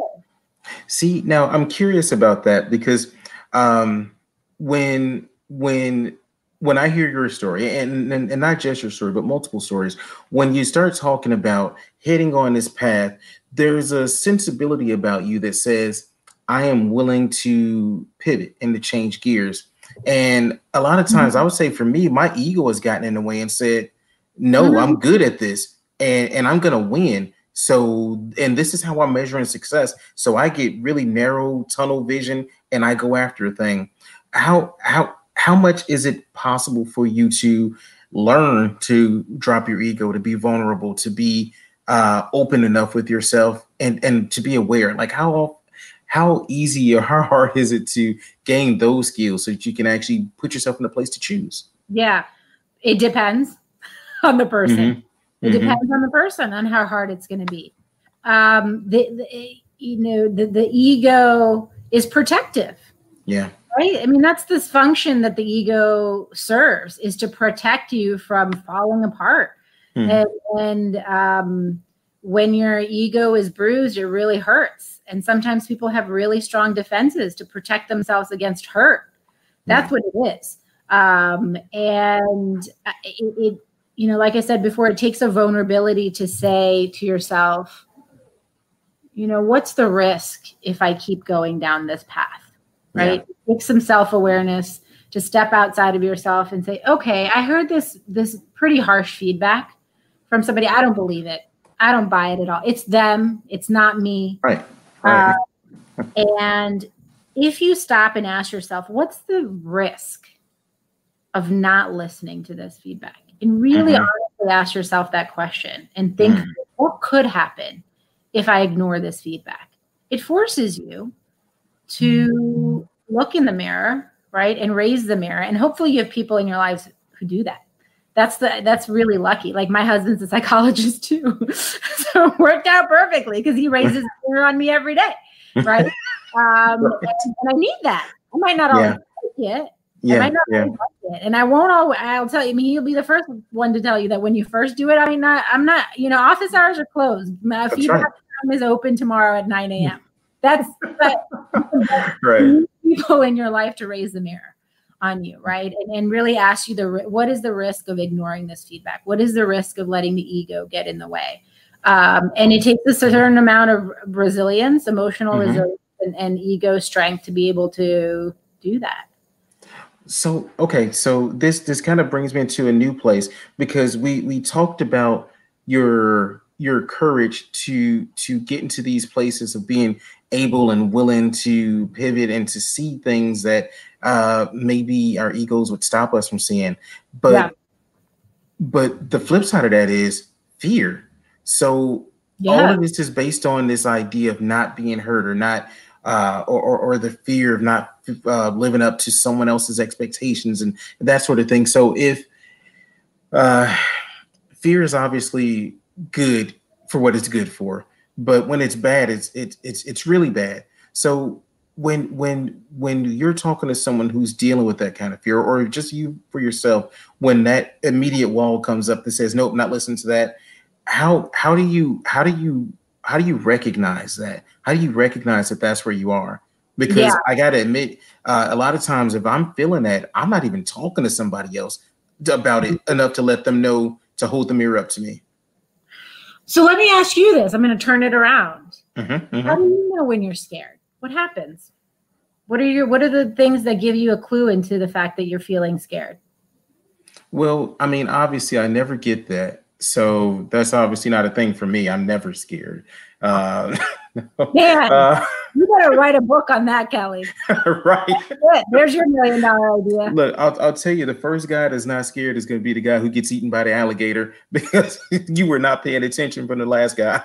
Speaker 1: See, now I'm curious about that because um, when when when I hear your story, and, and, and not just your story, but multiple stories, when you start talking about heading on this path, there's a sensibility about you that says, I am willing to pivot and to change gears. And a lot of times, mm-hmm. I would say for me, my ego has gotten in the way and said, No, mm-hmm. I'm good at this and, and I'm to win. So, and this is how I'm measuring success. So I get really narrow tunnel vision and I go after a thing. How how how much is it possible for you to learn to drop your ego, to be vulnerable, to be uh, open enough with yourself, and and to be aware? Like how how easy or how hard is it to gain those skills so that you can actually put yourself in a place to choose?
Speaker 2: Yeah, it depends on the person. Mm-hmm. It mm-hmm. depends on the person on how hard it's going to be. Um, the, the you know the the ego is protective.
Speaker 1: Yeah.
Speaker 2: Right. I mean, that's this function that the ego serves is to protect you from falling apart. Hmm. And, and um, when your ego is bruised, it really hurts. And sometimes people have really strong defenses to protect themselves against hurt. That's yeah. what it is. Um, and uh, it, it, you know, like I said before, it takes a vulnerability to say to yourself, you know, what's the risk if I keep going down this path? right? Yeah. take some self-awareness to step outside of yourself and say okay i heard this this pretty harsh feedback from somebody. I don't believe it. I don't buy it at all. It's them. It's not me.
Speaker 1: Right, right.
Speaker 2: Uh, and if you stop and ask yourself what's the risk of not listening to this feedback and really mm-hmm. honestly ask yourself that question and think mm. what could happen if i ignore this feedback it forces you to look in the mirror, right? And raise the mirror. And hopefully you have people in your lives who do that. That's the that's really lucky. Like my husband's a psychologist too. so it worked out perfectly because he raises the mirror on me every day. Right. Um and, and, I need that. I might not always yeah. like it. Yeah, I not yeah. like. And I won't always I'll tell you, I mean, he'll be the first one to tell you that when you first do it, I mean not I'm not, you know, office hours are closed. My feedback right. is open tomorrow at 9 a.m. That's
Speaker 1: right.
Speaker 2: People in your life to raise the mirror on you, right? And, and really ask you the what is the risk of ignoring this feedback? What is the risk of letting the ego get in the way? Um, and it takes a certain amount of resilience, emotional mm-hmm. resilience, and, and ego strength to be able to do that.
Speaker 1: So okay, so this this kind of brings me into a new place because we we talked about your your courage to to get into these places of being able and willing to pivot and to see things that uh, maybe our egos would stop us from seeing. But yeah. but the flip side of that is fear. So yeah. all of this is based on this idea of not being hurt or not uh, or, or, or, the fear of not uh, living up to someone else's expectations and that sort of thing. So if uh, fear is obviously good for what it's good for, but when it's bad, it's it's it's really bad. So when when when you're talking to someone who's dealing with that kind of fear, or just you for yourself, when that immediate wall comes up that says, "Nope, not listening to that," how how do you how do you how do you recognize that? How do you recognize that that's where you are? Because yeah. I got to admit, uh, a lot of times if I'm feeling that, I'm not even talking to somebody else about it enough to let them know to hold the mirror up to me.
Speaker 2: So let me ask you this. I'm going to turn it around. Mm-hmm, mm-hmm. How do you know when you're scared? What happens? What are your what are the things that give you a clue into the fact that you're feeling scared?
Speaker 1: Well, I mean, obviously I never get that. So that's obviously not a thing for me. I'm never scared. Uh,
Speaker 2: yeah, uh, you better write a book on that, Kelly.
Speaker 1: right.
Speaker 2: There's your million dollar idea.
Speaker 1: Look, I'll, I'll tell you, the first guy that's not scared is going to be the guy who gets eaten by the alligator because you were not paying attention from the last guy.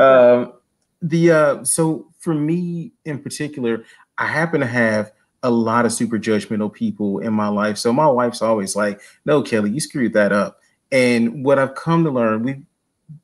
Speaker 1: Um, the uh, so for me in particular, I happen to have a lot of super judgmental people in my life. So my wife's always like, "No, Kelly, you screwed that up." And what I've come to learn, we've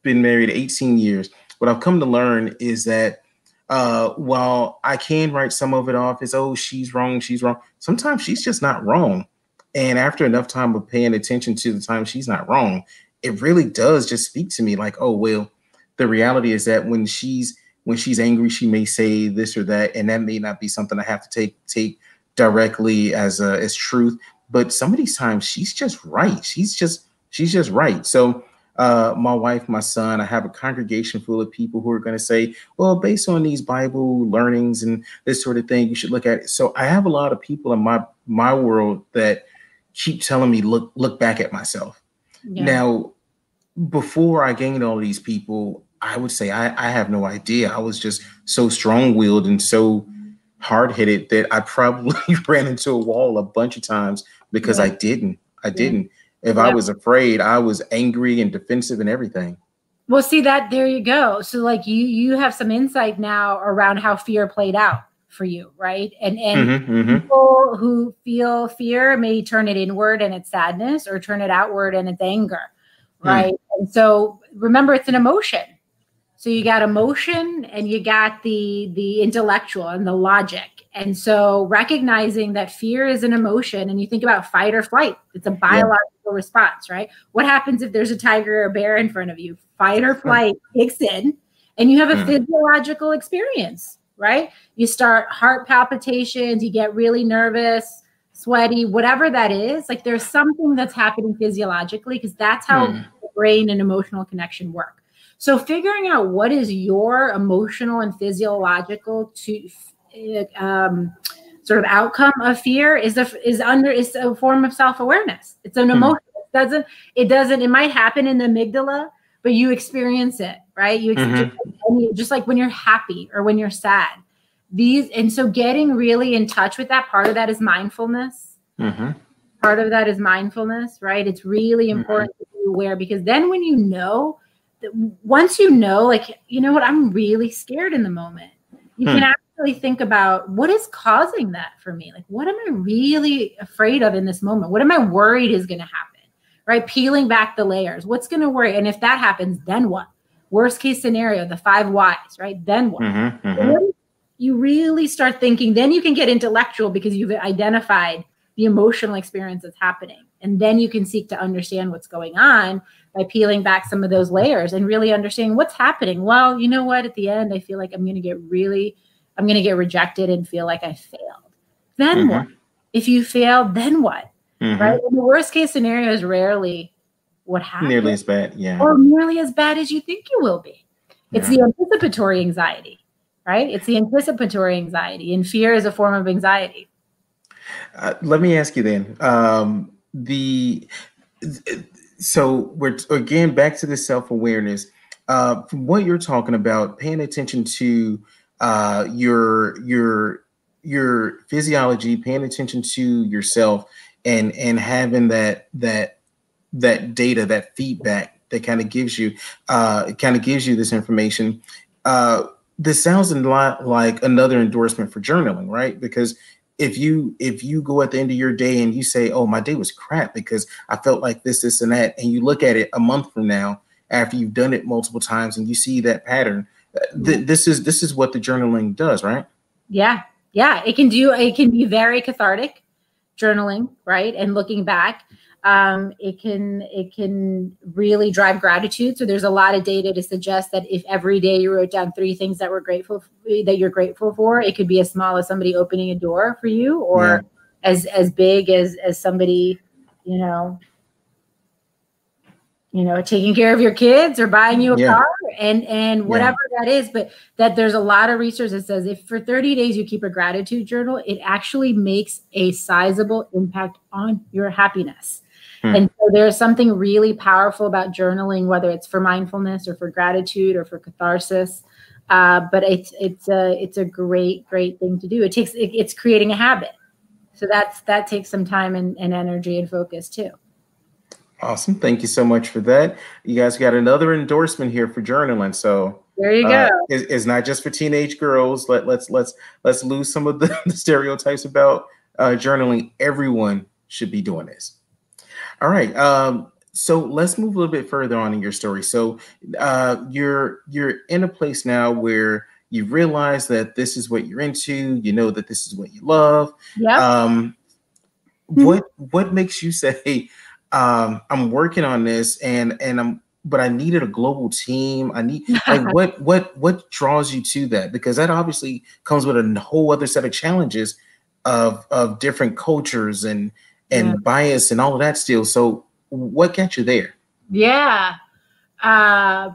Speaker 1: been married 18 years. What I've come to learn is that uh, while I can write some of it off as, "Oh, she's wrong, she's wrong," sometimes she's just not wrong. And after enough time of paying attention to the time she's not wrong, it really does just speak to me like, "Oh, well." The reality is that when she's when she's angry, she may say this or that, and that may not be something I have to take take directly as a, as truth. But some of these times, she's just right. She's just she's just right. So uh, my wife, my son, I have a congregation full of people who are going to say, well, based on these Bible learnings and this sort of thing, you should look at it. So I have a lot of people in my my world that keep telling me, look look back at myself. Yeah. Now, before I gained all these people, I would say I, I have no idea. I was just so strong willed and so hard headed that I probably ran into a wall a bunch of times because yeah. I didn't. I didn't. If yeah. I was afraid, I was angry and defensive and everything.
Speaker 2: Well, see that there you go. So like you you have some insight now around how fear played out for you, right? And and mm-hmm, mm-hmm. people who feel fear may turn it inward and it's sadness or turn it outward and it's anger, hmm. right? Mm. And so remember it's an emotion so you got emotion and you got the the intellectual and the logic. And so recognizing that fear is an emotion and you think about fight or flight, it's a biological yeah. response, right? What happens if there's a tiger or a bear in front of you? Fight or flight kicks in and you have a mm. physiological experience, right? You start heart palpitations, you get really nervous, sweaty, whatever that is. Like there's something that's happening physiologically because that's how mm. brain and emotional connection work. So figuring out what is your emotional and physiological to um, sort of outcome of fear is a is under is a form of self awareness. It's an hmm. emotion. It doesn't it doesn't it might happen in the amygdala, but you experience it right. You experience mm-hmm. just like when you're happy or when you're sad. These and so getting really in touch with that part of that is mindfulness. Mm-hmm. Part of that is mindfulness, right? It's really mm-hmm. important mm-hmm. to be aware because then when you know once you know, like, you know what, I'm really scared in the moment, you hmm. can actually think about what is causing that for me. Like, what am I really afraid of in this moment? What am I worried is going to happen? Right? Peeling back the layers. What's going to worry? And if that happens, then what? Worst case scenario, the five whys, right? Then what? Mm-hmm, mm-hmm. You really start thinking, then you can get intellectual because you've identified the emotional experience that's happening. And then you can seek to understand what's going on by peeling back some of those layers and really understanding what's happening. Well, you know what? At the end, I feel like I'm going to get really, I'm going to get rejected and feel like I failed. Then mm-hmm. what? If you fail, then what? Mm-hmm. Right? And the worst case scenario is rarely what happens.
Speaker 1: Nearly as bad, yeah.
Speaker 2: Or nearly as bad as you think you will be. It's yeah. the anticipatory anxiety, right? It's the anticipatory anxiety, and fear is a form of anxiety.
Speaker 1: Uh, let me ask you then. Um, the so we're again back to the self-awareness. Uh, from what you're talking about paying attention to uh, your your your physiology paying attention to yourself and and having that that that data that feedback that kind of gives you uh kind of gives you this information. Uh this sounds a lot like another endorsement for journaling right? Because if you if you go at the end of your day and you say, "Oh, my day was crap because I felt like this, this, and that," and you look at it a month from now after you've done it multiple times and you see that pattern, uh, th- this is this is what the journaling does, right?
Speaker 2: Yeah, yeah, it can do. It can be very cathartic, journaling, right, and looking back um, it can it can really drive gratitude. So there's a lot of data to suggest that if every day you wrote down three things that were grateful for, that you're grateful for, it could be as small as somebody opening a door for you, or yeah. as as big as as somebody, you know, you know, taking care of your kids or buying you a yeah. car and and whatever yeah. that is. But that there's a lot of research that says if for 30 days you keep a gratitude journal, it actually makes a sizable impact on your happiness. Hmm. And so there's something really powerful about journaling, whether it's for mindfulness or for gratitude or for catharsis. Uh, but it's it's a it's a great great thing to do. It takes it, it's creating a habit, so that's that takes some time and, and energy and focus too.
Speaker 1: Awesome, thank you so much for that. You guys got another endorsement here for journaling, so
Speaker 2: There you go. Uh,
Speaker 1: it's, it's, not just for teenage girls. Let let's let's let's lose some of the, the stereotypes about uh, journaling. Everyone should be doing this. All right. Um, so let's move a little bit further on in your story. So uh, you're you're in a place now where you realize that this is what you're into. You know that this is what you love.
Speaker 2: Yeah. Um,
Speaker 1: what what makes you say, um, I'm working on this and and I'm but I needed a global team. I need like what what what draws you to that? Because that obviously comes with a whole other set of challenges of of different cultures and and yeah. bias and all of that still. So what got you there?
Speaker 2: Yeah. Uh,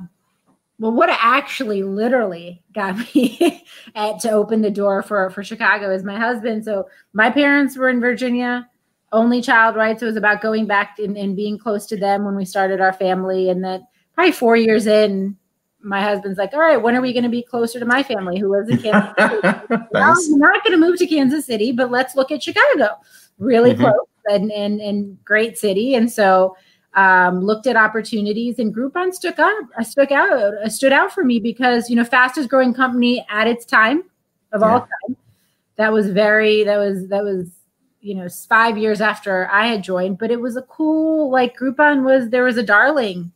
Speaker 2: well, what actually literally got me at, to open the door for, for Chicago is my husband. So my parents were in Virginia, only child, right? So it was about going back and, and being close to them when we started our family. And then probably four years in, my husband's like, all right, when are we going to be closer to my family who lives in Kansas City? nice. well, we're not going to move to Kansas City, but let's look at Chicago. Really mm-hmm. close and, and, and great city. And so um, looked at opportunities and Groupon stuck up, uh, stuck out, uh, stood out for me because, you know, fastest growing company at its time of yeah. all time. That was very, that was, that was, you know, five years after I had joined, but it was a cool, like Groupon was, there was a darling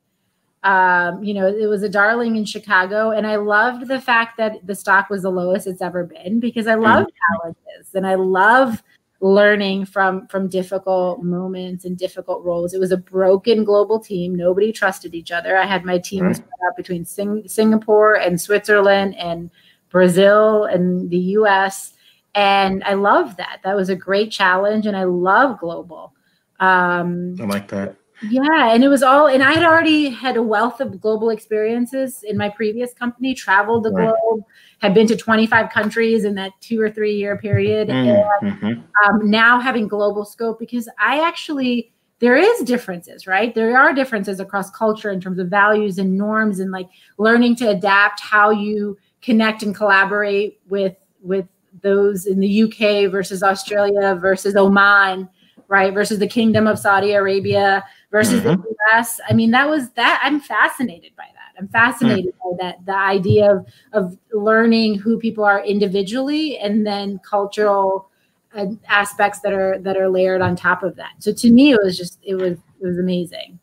Speaker 2: um, you know, it was a darling in Chicago, and I loved the fact that the stock was the lowest it's ever been because I love mm-hmm. challenges and I love learning from from difficult moments and difficult roles. It was a broken global team. Nobody trusted each other. I had my team right. spread out between Sing- Singapore and Switzerland and Brazil and the US. And I love that. That was a great challenge. And I love global.
Speaker 1: Um, I like that.
Speaker 2: Yeah, and it was all, and I had already had a wealth of global experiences in my previous company, traveled the right. globe, had been to 25 countries in that two or three year period. Mm, and mm-hmm. um, now having global scope, because I actually, there is differences, right? There are differences across culture in terms of values and norms and like learning to adapt how you connect and collaborate with, with those in the UK versus Australia versus Oman, right? Versus the Kingdom of Saudi Arabia versus mm-hmm. the US. I mean, that was that. I'm fascinated by that. I'm fascinated mm. by that. The idea of of learning who people are individually and then cultural uh, aspects that are that are layered on top of that. So to me, it was just it was it was amazing.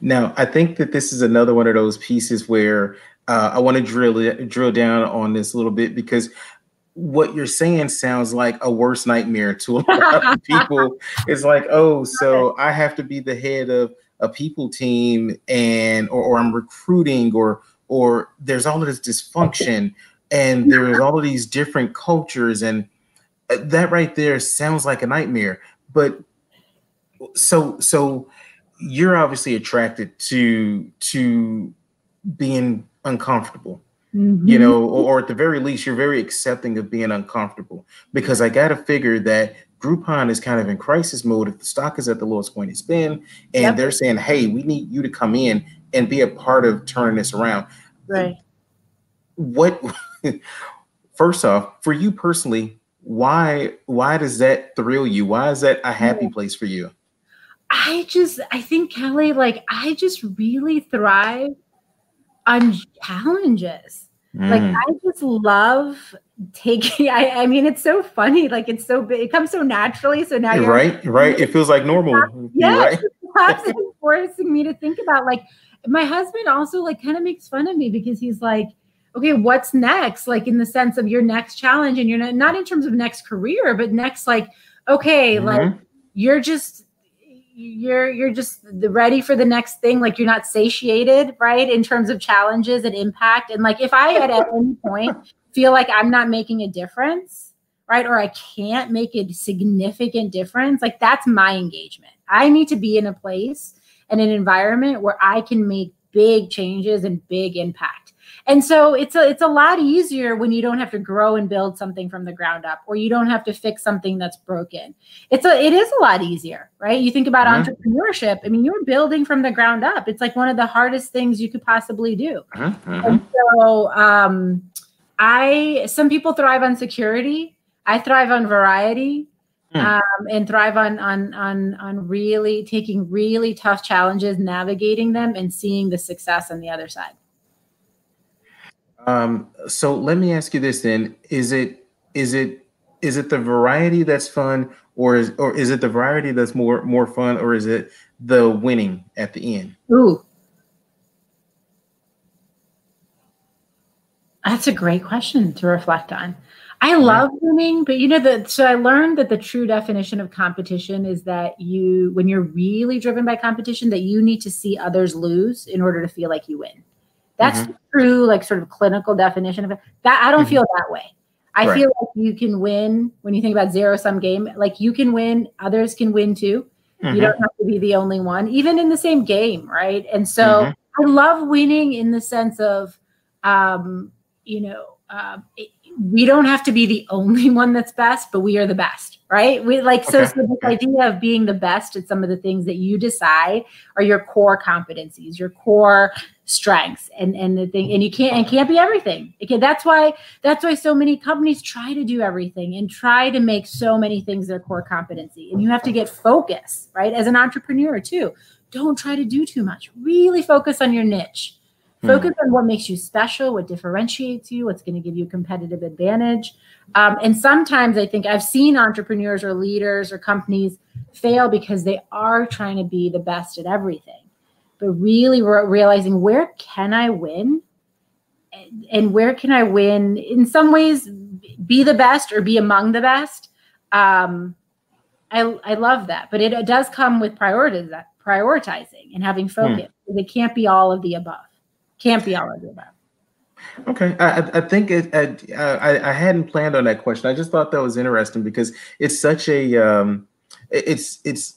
Speaker 1: Now, I think that this is another one of those pieces where uh, I want to drill drill down on this a little bit because what you're saying sounds like a worse nightmare to a lot of people. It's like, oh, so I have to be the head of a people team and or, or I'm recruiting or or there's all of this dysfunction and there's all of these different cultures and uh, that right there sounds like a nightmare. But so so you're obviously attracted to to being uncomfortable Mm-hmm. You know, or, or, at the very least, you're very accepting of being uncomfortable because I got to figure that Groupon is kind of in crisis mode if the stock is at the lowest point it's been, and yep. they're saying, "Hey, we need you to come in and be a part of turning this around."
Speaker 2: Right.
Speaker 1: What? first off, for you personally, why why does that thrill you? Why is that a happy place for you?
Speaker 2: I just I think Kelly, like I just really thrive on challenges. Mm. Like I just love taking. I, I mean, it's so funny. Like it's so big. It comes so naturally. So now you're
Speaker 1: right. Right. It feels like normal.
Speaker 2: Yeah. Right. Perhaps it's forcing me to think about like my husband also like kind of makes fun of me because he's like, okay, what's next? Like in the sense of your next challenge, and you're not not in terms of next career, but next like, okay, mm-hmm. like you're just you're you're just ready for the next thing. Like you're not satiated right in terms of challenges and impact. And like if i at any point feel like i'm not making a difference right or i can't make a significant difference like that's my engagement. I need to be in a place and an environment where i can make big changes and big impact and so it's a it's a lot easier when you don't have to grow and build something from the ground up or you don't have to fix something that's broken. It's a it is a lot easier right? You think about mm-hmm. entrepreneurship. I mean you're building from the ground up. It's like one of the hardest things you could possibly do. Mm-hmm. and so um i some people thrive on security. I thrive on variety hmm. um, and thrive on on on on really taking really tough challenges navigating them and seeing the success on the other side
Speaker 1: Um, so let me ask you this then: Is it is it is it the variety that's fun, or is or is it the variety that's more more fun, or is it the winning at the end?
Speaker 2: Ooh, that's a great question to reflect on. I love winning, but you know that so I learned that the true definition of competition is that you when you're really driven by competition that you need to see others lose in order to feel like you win. That's mm-hmm. true like sort of clinical definition of it. That I don't mm-hmm. feel that way. I right. feel like you can win when you think about zero sum game, like you can win, others can win too. Mm-hmm. You don't have to be the only one, even in the same game, right? And so mm-hmm. I love winning in the sense of um, you know, uh, it, we don't have to be the only one that's best, but we are the best, right? We like so, okay. so this idea of being the best at some of the things that you decide are your core competencies, your core strengths, and and the thing, and you can't and can't be everything. Okay, that's why that's why so many companies try to do everything and try to make so many things their core competency, and you have to get focus, right? As an entrepreneur too, don't try to do too much. Really focus on your niche Hmm. Focus on what makes you special, what differentiates you, what's going to give you a competitive advantage. Um, and sometimes I think I've seen entrepreneurs or leaders or companies fail because they are trying to be the best at everything. But really re- realizing where can I win? And, and where can I win? In some ways, be the best or be among the best. Um, I, I love that. But it, it does come with priorities, prioritizing and having hmm. focus. Hmm. It can't be all of the above. Can't be all above.
Speaker 1: Okay, I, I think it, I, I hadn't planned on that question. I just thought that was interesting because it's such a um, it's it's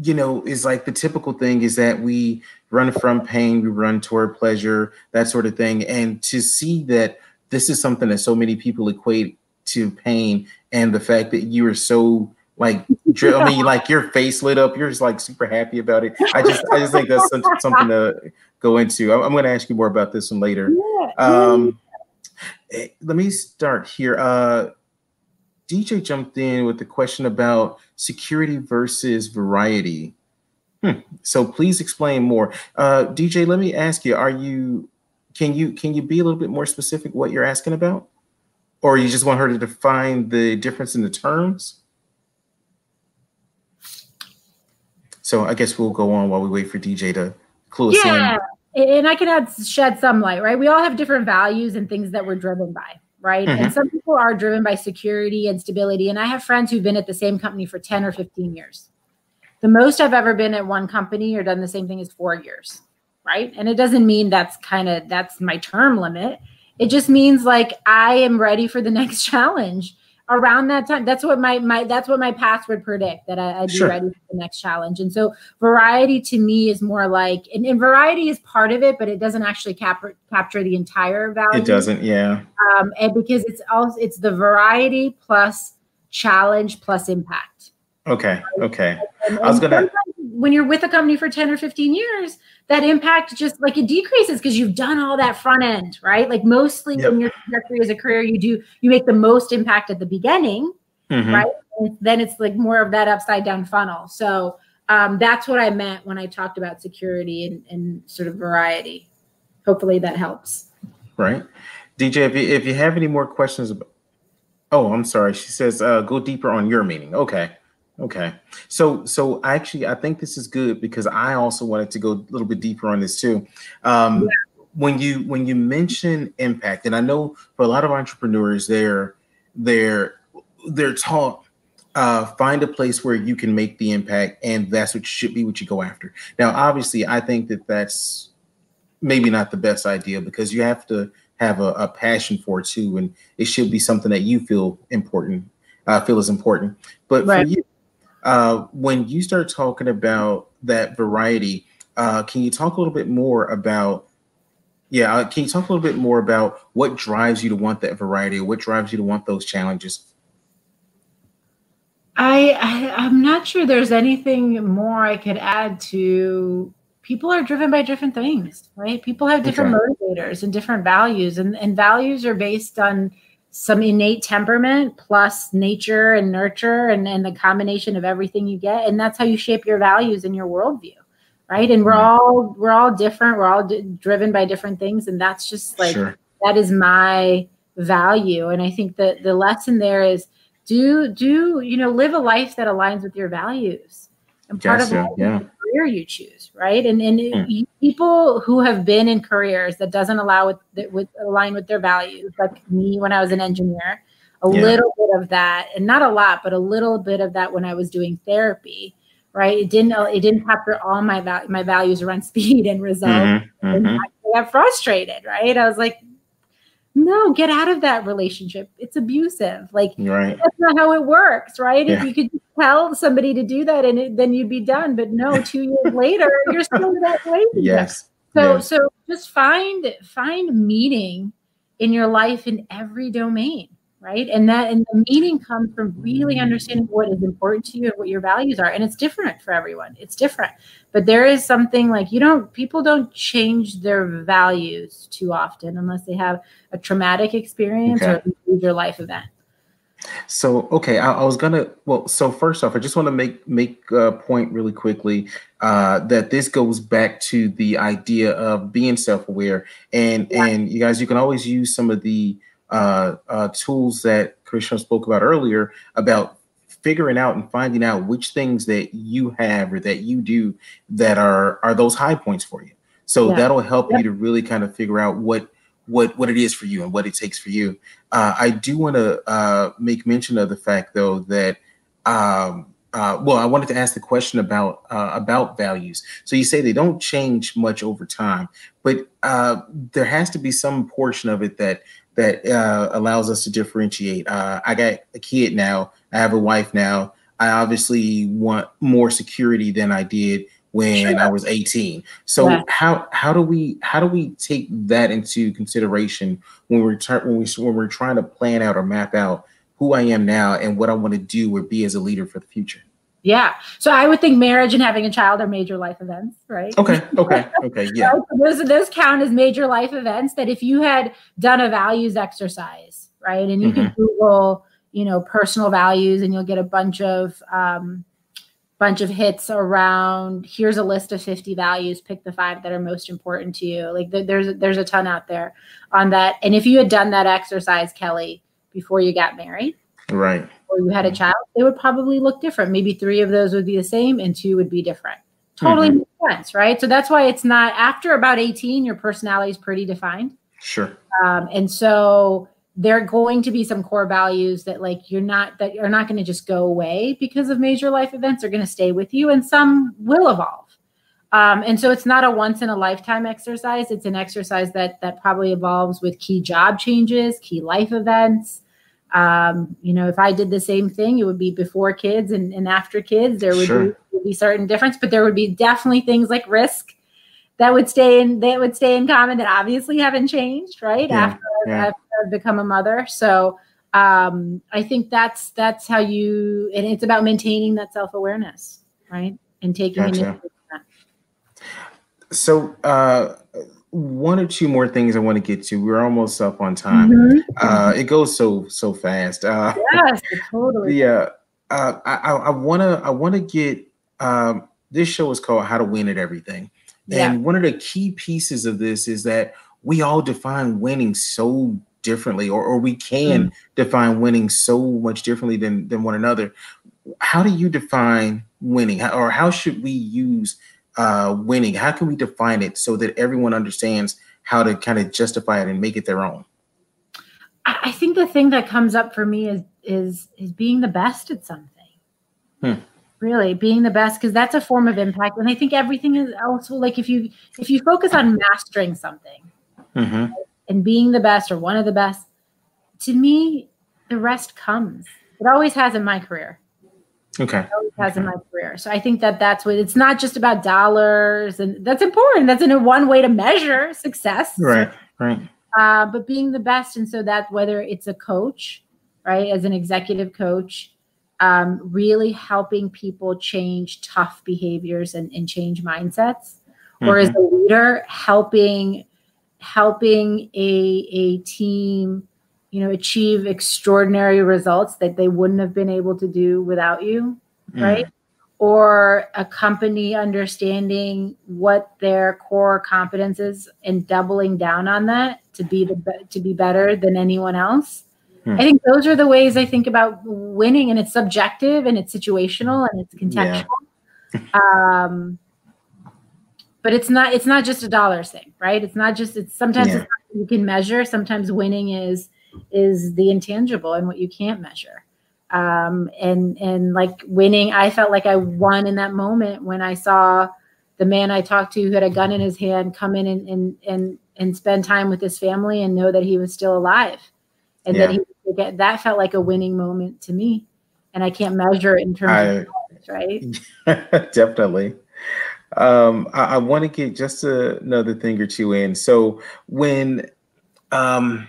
Speaker 1: you know is like the typical thing is that we run from pain, we run toward pleasure, that sort of thing, and to see that this is something that so many people equate to pain, and the fact that you are so like I mean, like your face lit up. You're just like super happy about it. I just, I just think that's something to go into. I'm, going to ask you more about this one later. Yeah. Um, eh, let me start here. Uh, DJ jumped in with the question about security versus variety. Hmm. So please explain more. Uh, DJ, let me ask you: Are you can you can you be a little bit more specific what you're asking about, or you just want her to define the difference in the terms? So I guess we'll go on while we wait for DJ to clue us yeah.
Speaker 2: in. And I can add shed some light, right? We all have different values and things that we're driven by, right? Mm-hmm. And some people are driven by security and stability. And I have friends who've been at the same company for 10 or 15 years. The most I've ever been at one company or done the same thing is four years, right? And it doesn't mean that's kind of that's my term limit. It just means like I am ready for the next challenge around that time that's what my my that's what my past would predict that I, would be sure. ready for the next challenge. And so variety to me is more like and, and variety is part of it but it doesn't actually cap- capture the entire value.
Speaker 1: It doesn't yeah.
Speaker 2: Um and because it's also it's the variety plus challenge plus impact
Speaker 1: okay okay and, and i was gonna
Speaker 2: when you're with a company for 10 or 15 years that impact just like it decreases because you've done all that front end, right? Like mostly yep. in your trajectory as a career, you do you make the most impact at the beginning, mm-hmm. right? And then it's like more of that upside down funnel. So um, that's what I meant when I talked about security and, and sort of variety. Hopefully that helps.
Speaker 1: Right. DJ, if you, if you have any more questions about, oh, I'm sorry. She says, uh, go deeper on your meaning. Okay. Okay. So so actually I think this is good because I also wanted to go a little bit deeper on this too. Um, yeah. when you when you mention impact, and I know for a lot of entrepreneurs, they're they're they're taught uh, find a place where you can make the impact, and that's what should be what you go after. Now, obviously, I think that that's maybe not the best idea because you have to have a, a passion for it too, and it should be something that you feel important, uh, feel is important. But right. for you, uh, when you start talking about that variety, uh, can you talk a little bit more about? Yeah, uh, can you talk a little bit more about what drives you to want that variety, or what drives you to want those challenges?
Speaker 2: I, I I'm not sure there's anything more I could add to people are driven by different things, right? People have different okay. motivators and different values, and, and values are based on some innate temperament plus nature and nurture and, and the combination of everything you get and that's how you shape your values and your worldview right and we're mm-hmm. all we're all different we're all d- driven by different things and that's just like sure. that is my value. And I think that the lesson there is do do you know live a life that aligns with your values. And part of yeah. the career you choose, right? And and mm. people who have been in careers that doesn't allow with that with align with their values, like me when I was an engineer, a yeah. little bit of that, and not a lot, but a little bit of that when I was doing therapy right? It didn't it didn't capture all my val- my values around speed and result. Mm-hmm, mm-hmm. And I got frustrated, right? I was like, no, get out of that relationship. It's abusive. Like right. that's not how it works, right? Yeah. If you could tell somebody to do that and it, then you'd be done. But no, two years later, you're still in that relationship.
Speaker 1: Yes.
Speaker 2: So
Speaker 1: yes.
Speaker 2: so just find find meaning in your life in every domain right and that and the meaning comes from really understanding what is important to you and what your values are and it's different for everyone it's different but there is something like you don't people don't change their values too often unless they have a traumatic experience okay. or a major life event
Speaker 1: so okay, I, I, was gonna. Well, so first off, I just want to make make a point really quickly uh, that this goes back to the idea of being self aware, and yeah. and you guys, you can always use some of the uh, uh, tools that Karishma spoke about earlier about figuring out and finding out which things that you have or that you do that are are those high points for you. So yeah. that'll help yep. you to really kind of figure out what what what it is for you and what it takes for you. Uh, I do want to uh, make mention of the fact though that um, uh, well, I wanted to ask the question about uh, about values. So you say they don't change much over time, but uh, there has to be some portion of it that that uh, allows us to differentiate. Uh, I got a kid now. I have a wife now. I obviously want more security than I did when sure. I was 18. So yeah. how how do we how do we take that into consideration when we're tar- when we when we're trying to plan out or map out who I am now and what I want to do or be as a leader for the future?
Speaker 2: Yeah. So I would think marriage and having a child are major life events, right?
Speaker 1: Okay. Okay. Okay. Yeah. so
Speaker 2: those those count as major life events that if you had done a values exercise, right? And you mm-hmm. can Google, you know, personal values and you'll get a bunch of um bunch of hits around here's a list of 50 values pick the five that are most important to you like there's there's a ton out there on that and if you had done that exercise kelly before you got married
Speaker 1: right
Speaker 2: you had a child, they would probably look different. Maybe three of those would be the same and two would be different. Totally mm-hmm. makes sense, right? So that's why it's not after about 18, your personality is pretty defined.
Speaker 1: Sure.
Speaker 2: Um, and so there are going to be some core values that like you're not that are not going to just go away because of major life events are going to stay with you and some will evolve um, and so it's not a once in a lifetime exercise it's an exercise that that probably evolves with key job changes key life events um, you know, if I did the same thing, it would be before kids and, and after kids. There would, sure. be, would be certain difference, but there would be definitely things like risk that would stay in that would stay in common that obviously haven't changed, right? Yeah, after, yeah. after I've become a mother. So um, I think that's that's how you and it's about maintaining that self awareness, right? And taking gotcha.
Speaker 1: So uh one or two more things I want to get to. We're almost up on time. Mm-hmm. Uh, it goes so so fast. Uh,
Speaker 2: yes, totally.
Speaker 1: Yeah, uh, I, I wanna I wanna get. Um, this show is called How to Win at Everything, yeah. and one of the key pieces of this is that we all define winning so differently, or, or we can mm. define winning so much differently than than one another. How do you define winning, or how should we use uh, winning? How can we define it so that everyone understands how to kind of justify it and make it their own?
Speaker 2: I think the thing that comes up for me is is is being the best at something. Hmm. Really, being the best because that's a form of impact, and I think everything is also like if you if you focus on mastering something mm-hmm. and being the best or one of the best, to me, the rest comes. It always has in my career.
Speaker 1: Okay.
Speaker 2: Has okay. in my career. So I think that that's what it's not just about dollars, and that's important. That's in a one way to measure success.
Speaker 1: Right. Right.
Speaker 2: Uh, but being the best, and so that whether it's a coach, right, as an executive coach, um, really helping people change tough behaviors and, and change mindsets, mm-hmm. or as mm-hmm. a leader, helping helping a a team you know achieve extraordinary results that they wouldn't have been able to do without you mm. right or a company understanding what their core competence is and doubling down on that to be the to be better than anyone else. Hmm. I think those are the ways I think about winning, and it's subjective and it's situational and it's contextual. Yeah. um, but it's not it's not just a dollars thing, right? It's not just it's sometimes yeah. it's you can measure. Sometimes winning is is the intangible and what you can't measure. Um, and and like winning i felt like i won in that moment when i saw the man i talked to who had a gun in his hand come in and and and, and spend time with his family and know that he was still alive. And yeah. that he get that felt like a winning moment to me. And i can't measure it in terms I, of
Speaker 1: right? Definitely. Um, I, I want to get just another thing or two in. So when um,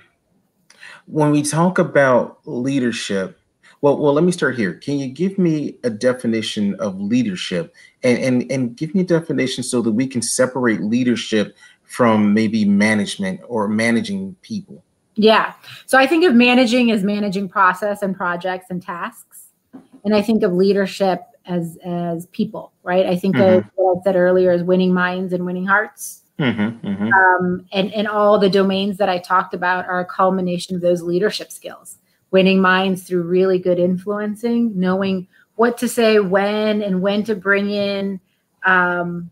Speaker 1: when we talk about leadership, well, well, let me start here. Can you give me a definition of leadership and, and, and give me a definition so that we can separate leadership from maybe management or managing people?
Speaker 2: Yeah. So I think of managing as managing process and projects and tasks. And I think of leadership as as people, right? I think mm-hmm. of what I said earlier as winning minds and winning hearts. Mm-hmm, mm-hmm. Um, and, and all the domains that I talked about are a culmination of those leadership skills. Winning minds through really good influencing, knowing what to say when and when to bring in um,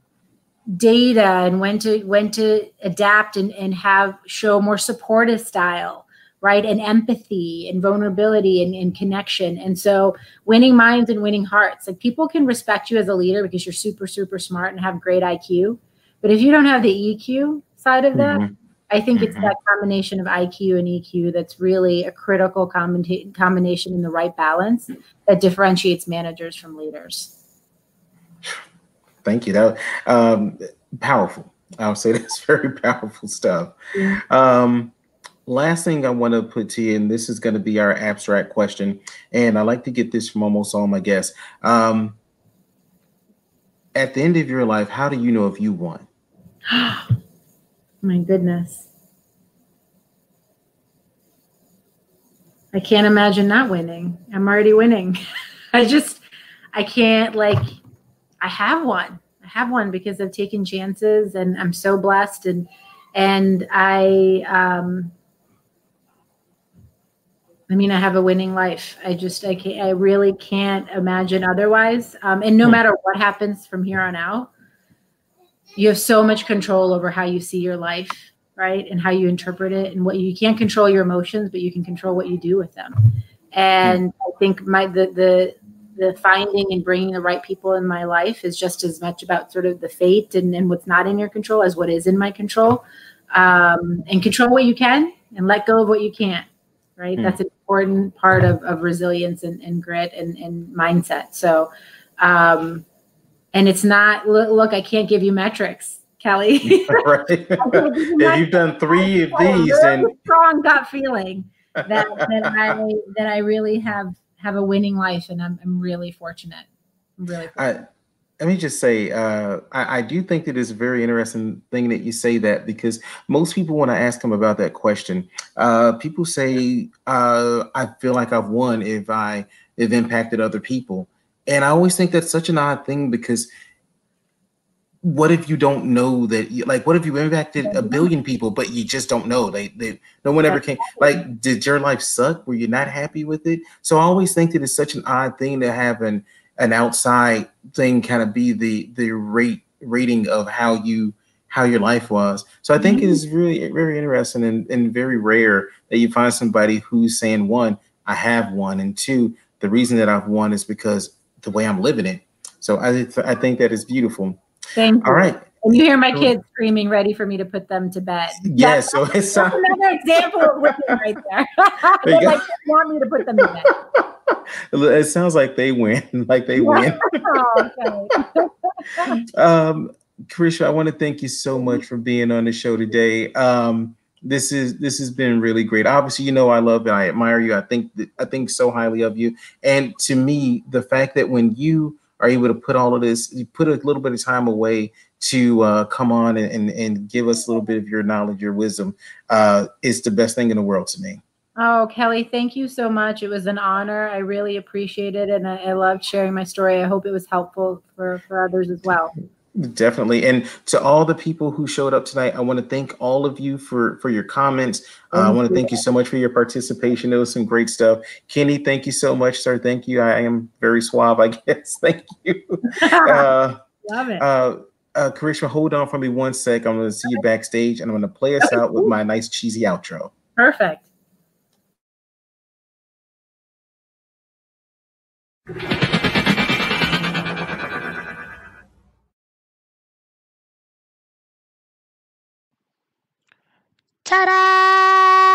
Speaker 2: data and when to when to adapt and, and have show more supportive style right? And empathy and vulnerability and, and connection. And so winning minds and winning hearts like people can respect you as a leader because you're super super smart and have great iq but if you don't have the eq side of that mm-hmm. I think it's mm-hmm. that combination of IQ and EQ that's really a critical combina- combination in the right balance that differentiates managers from leaders.
Speaker 1: Thank you. That um, powerful. I'll say that's very powerful stuff. Yeah. Um, last thing I want to put to you, and this is going to be our abstract question, and I like to get this from almost all my guests. Um, at the end of your life, how do you know if you won?
Speaker 2: Oh my goodness. I can't imagine not winning. I'm already winning. I just, I can't like, I have won. I have won because I've taken chances and I'm so blessed and, and I, um, I mean, I have a winning life. I just, I can't, I really can't imagine otherwise. Um, and no hmm. matter what happens from here on out, you have so much control over how you see your life right? And how you interpret it and what you, you can't control your emotions but you can control what you do with them. And i think my the the the finding and bringing the right people in my life is just as much about sort of the fate and, and what's not in your control as what is in my control. Um, and control what you can and let go of what you can't right? Mm. that's an important part of, of resilience and, and grit and, and mindset. So um, and it's not look, look i can't give you metrics kelly right
Speaker 1: if you've done three of these and
Speaker 2: strong gut feeling that, that i that i really have have a winning life and i'm, I'm really fortunate i'm really fortunate.
Speaker 1: I, let me just say, uh, I, I, do think that it's a very interesting thing that you say that because most people, when I ask them about that question, uh, people say, uh, I feel like I've won if I have impacted other people. And I always think that's such an odd thing because what if you don't know that you, like what if you impacted a billion people but you just don't know? They they no one ever came like did your life suck? Were you not happy with it? So i always think that it's such an odd thing to have an an outside thing kind of be the the rate rating of how you how your life was. So i think mm-hmm. it is really very interesting and, and very rare that you find somebody who's saying one i have won and two the reason that i've won is because the way I'm living it. So I, I think that is beautiful.
Speaker 2: Thank you. All right. And you hear my kids screaming, ready for me to put them to bed.
Speaker 1: Yeah, so it's
Speaker 2: uh, another example of winning right there. they like, want me to put them to bed.
Speaker 1: It sounds like they win, like they win. oh, um, Karishma, I want to thank you so much for being on the show today. Um, this is this has been really great. Obviously, you know I love and I admire you. I think that, I think so highly of you. And to me, the fact that when you are able to put all of this, you put a little bit of time away to uh, come on and, and, and give us a little bit of your knowledge, your wisdom, uh, is the best thing in the world to me.
Speaker 2: Oh, Kelly, thank you so much. It was an honor. I really appreciate it. And I, I loved sharing my story. I hope it was helpful for, for others as well.
Speaker 1: Definitely. And to all the people who showed up tonight, I want to thank all of you for for your comments. Uh, I want to thank you so much for your participation. It was some great stuff. Kenny, thank you so much, sir. Thank you. I am very suave, I guess. Thank you.
Speaker 2: Uh, Love it.
Speaker 1: Uh, uh, Karishma, hold on for me one sec. I'm going to see you backstage and I'm going to play us out with my nice cheesy outro.
Speaker 2: Perfect.
Speaker 4: チャラー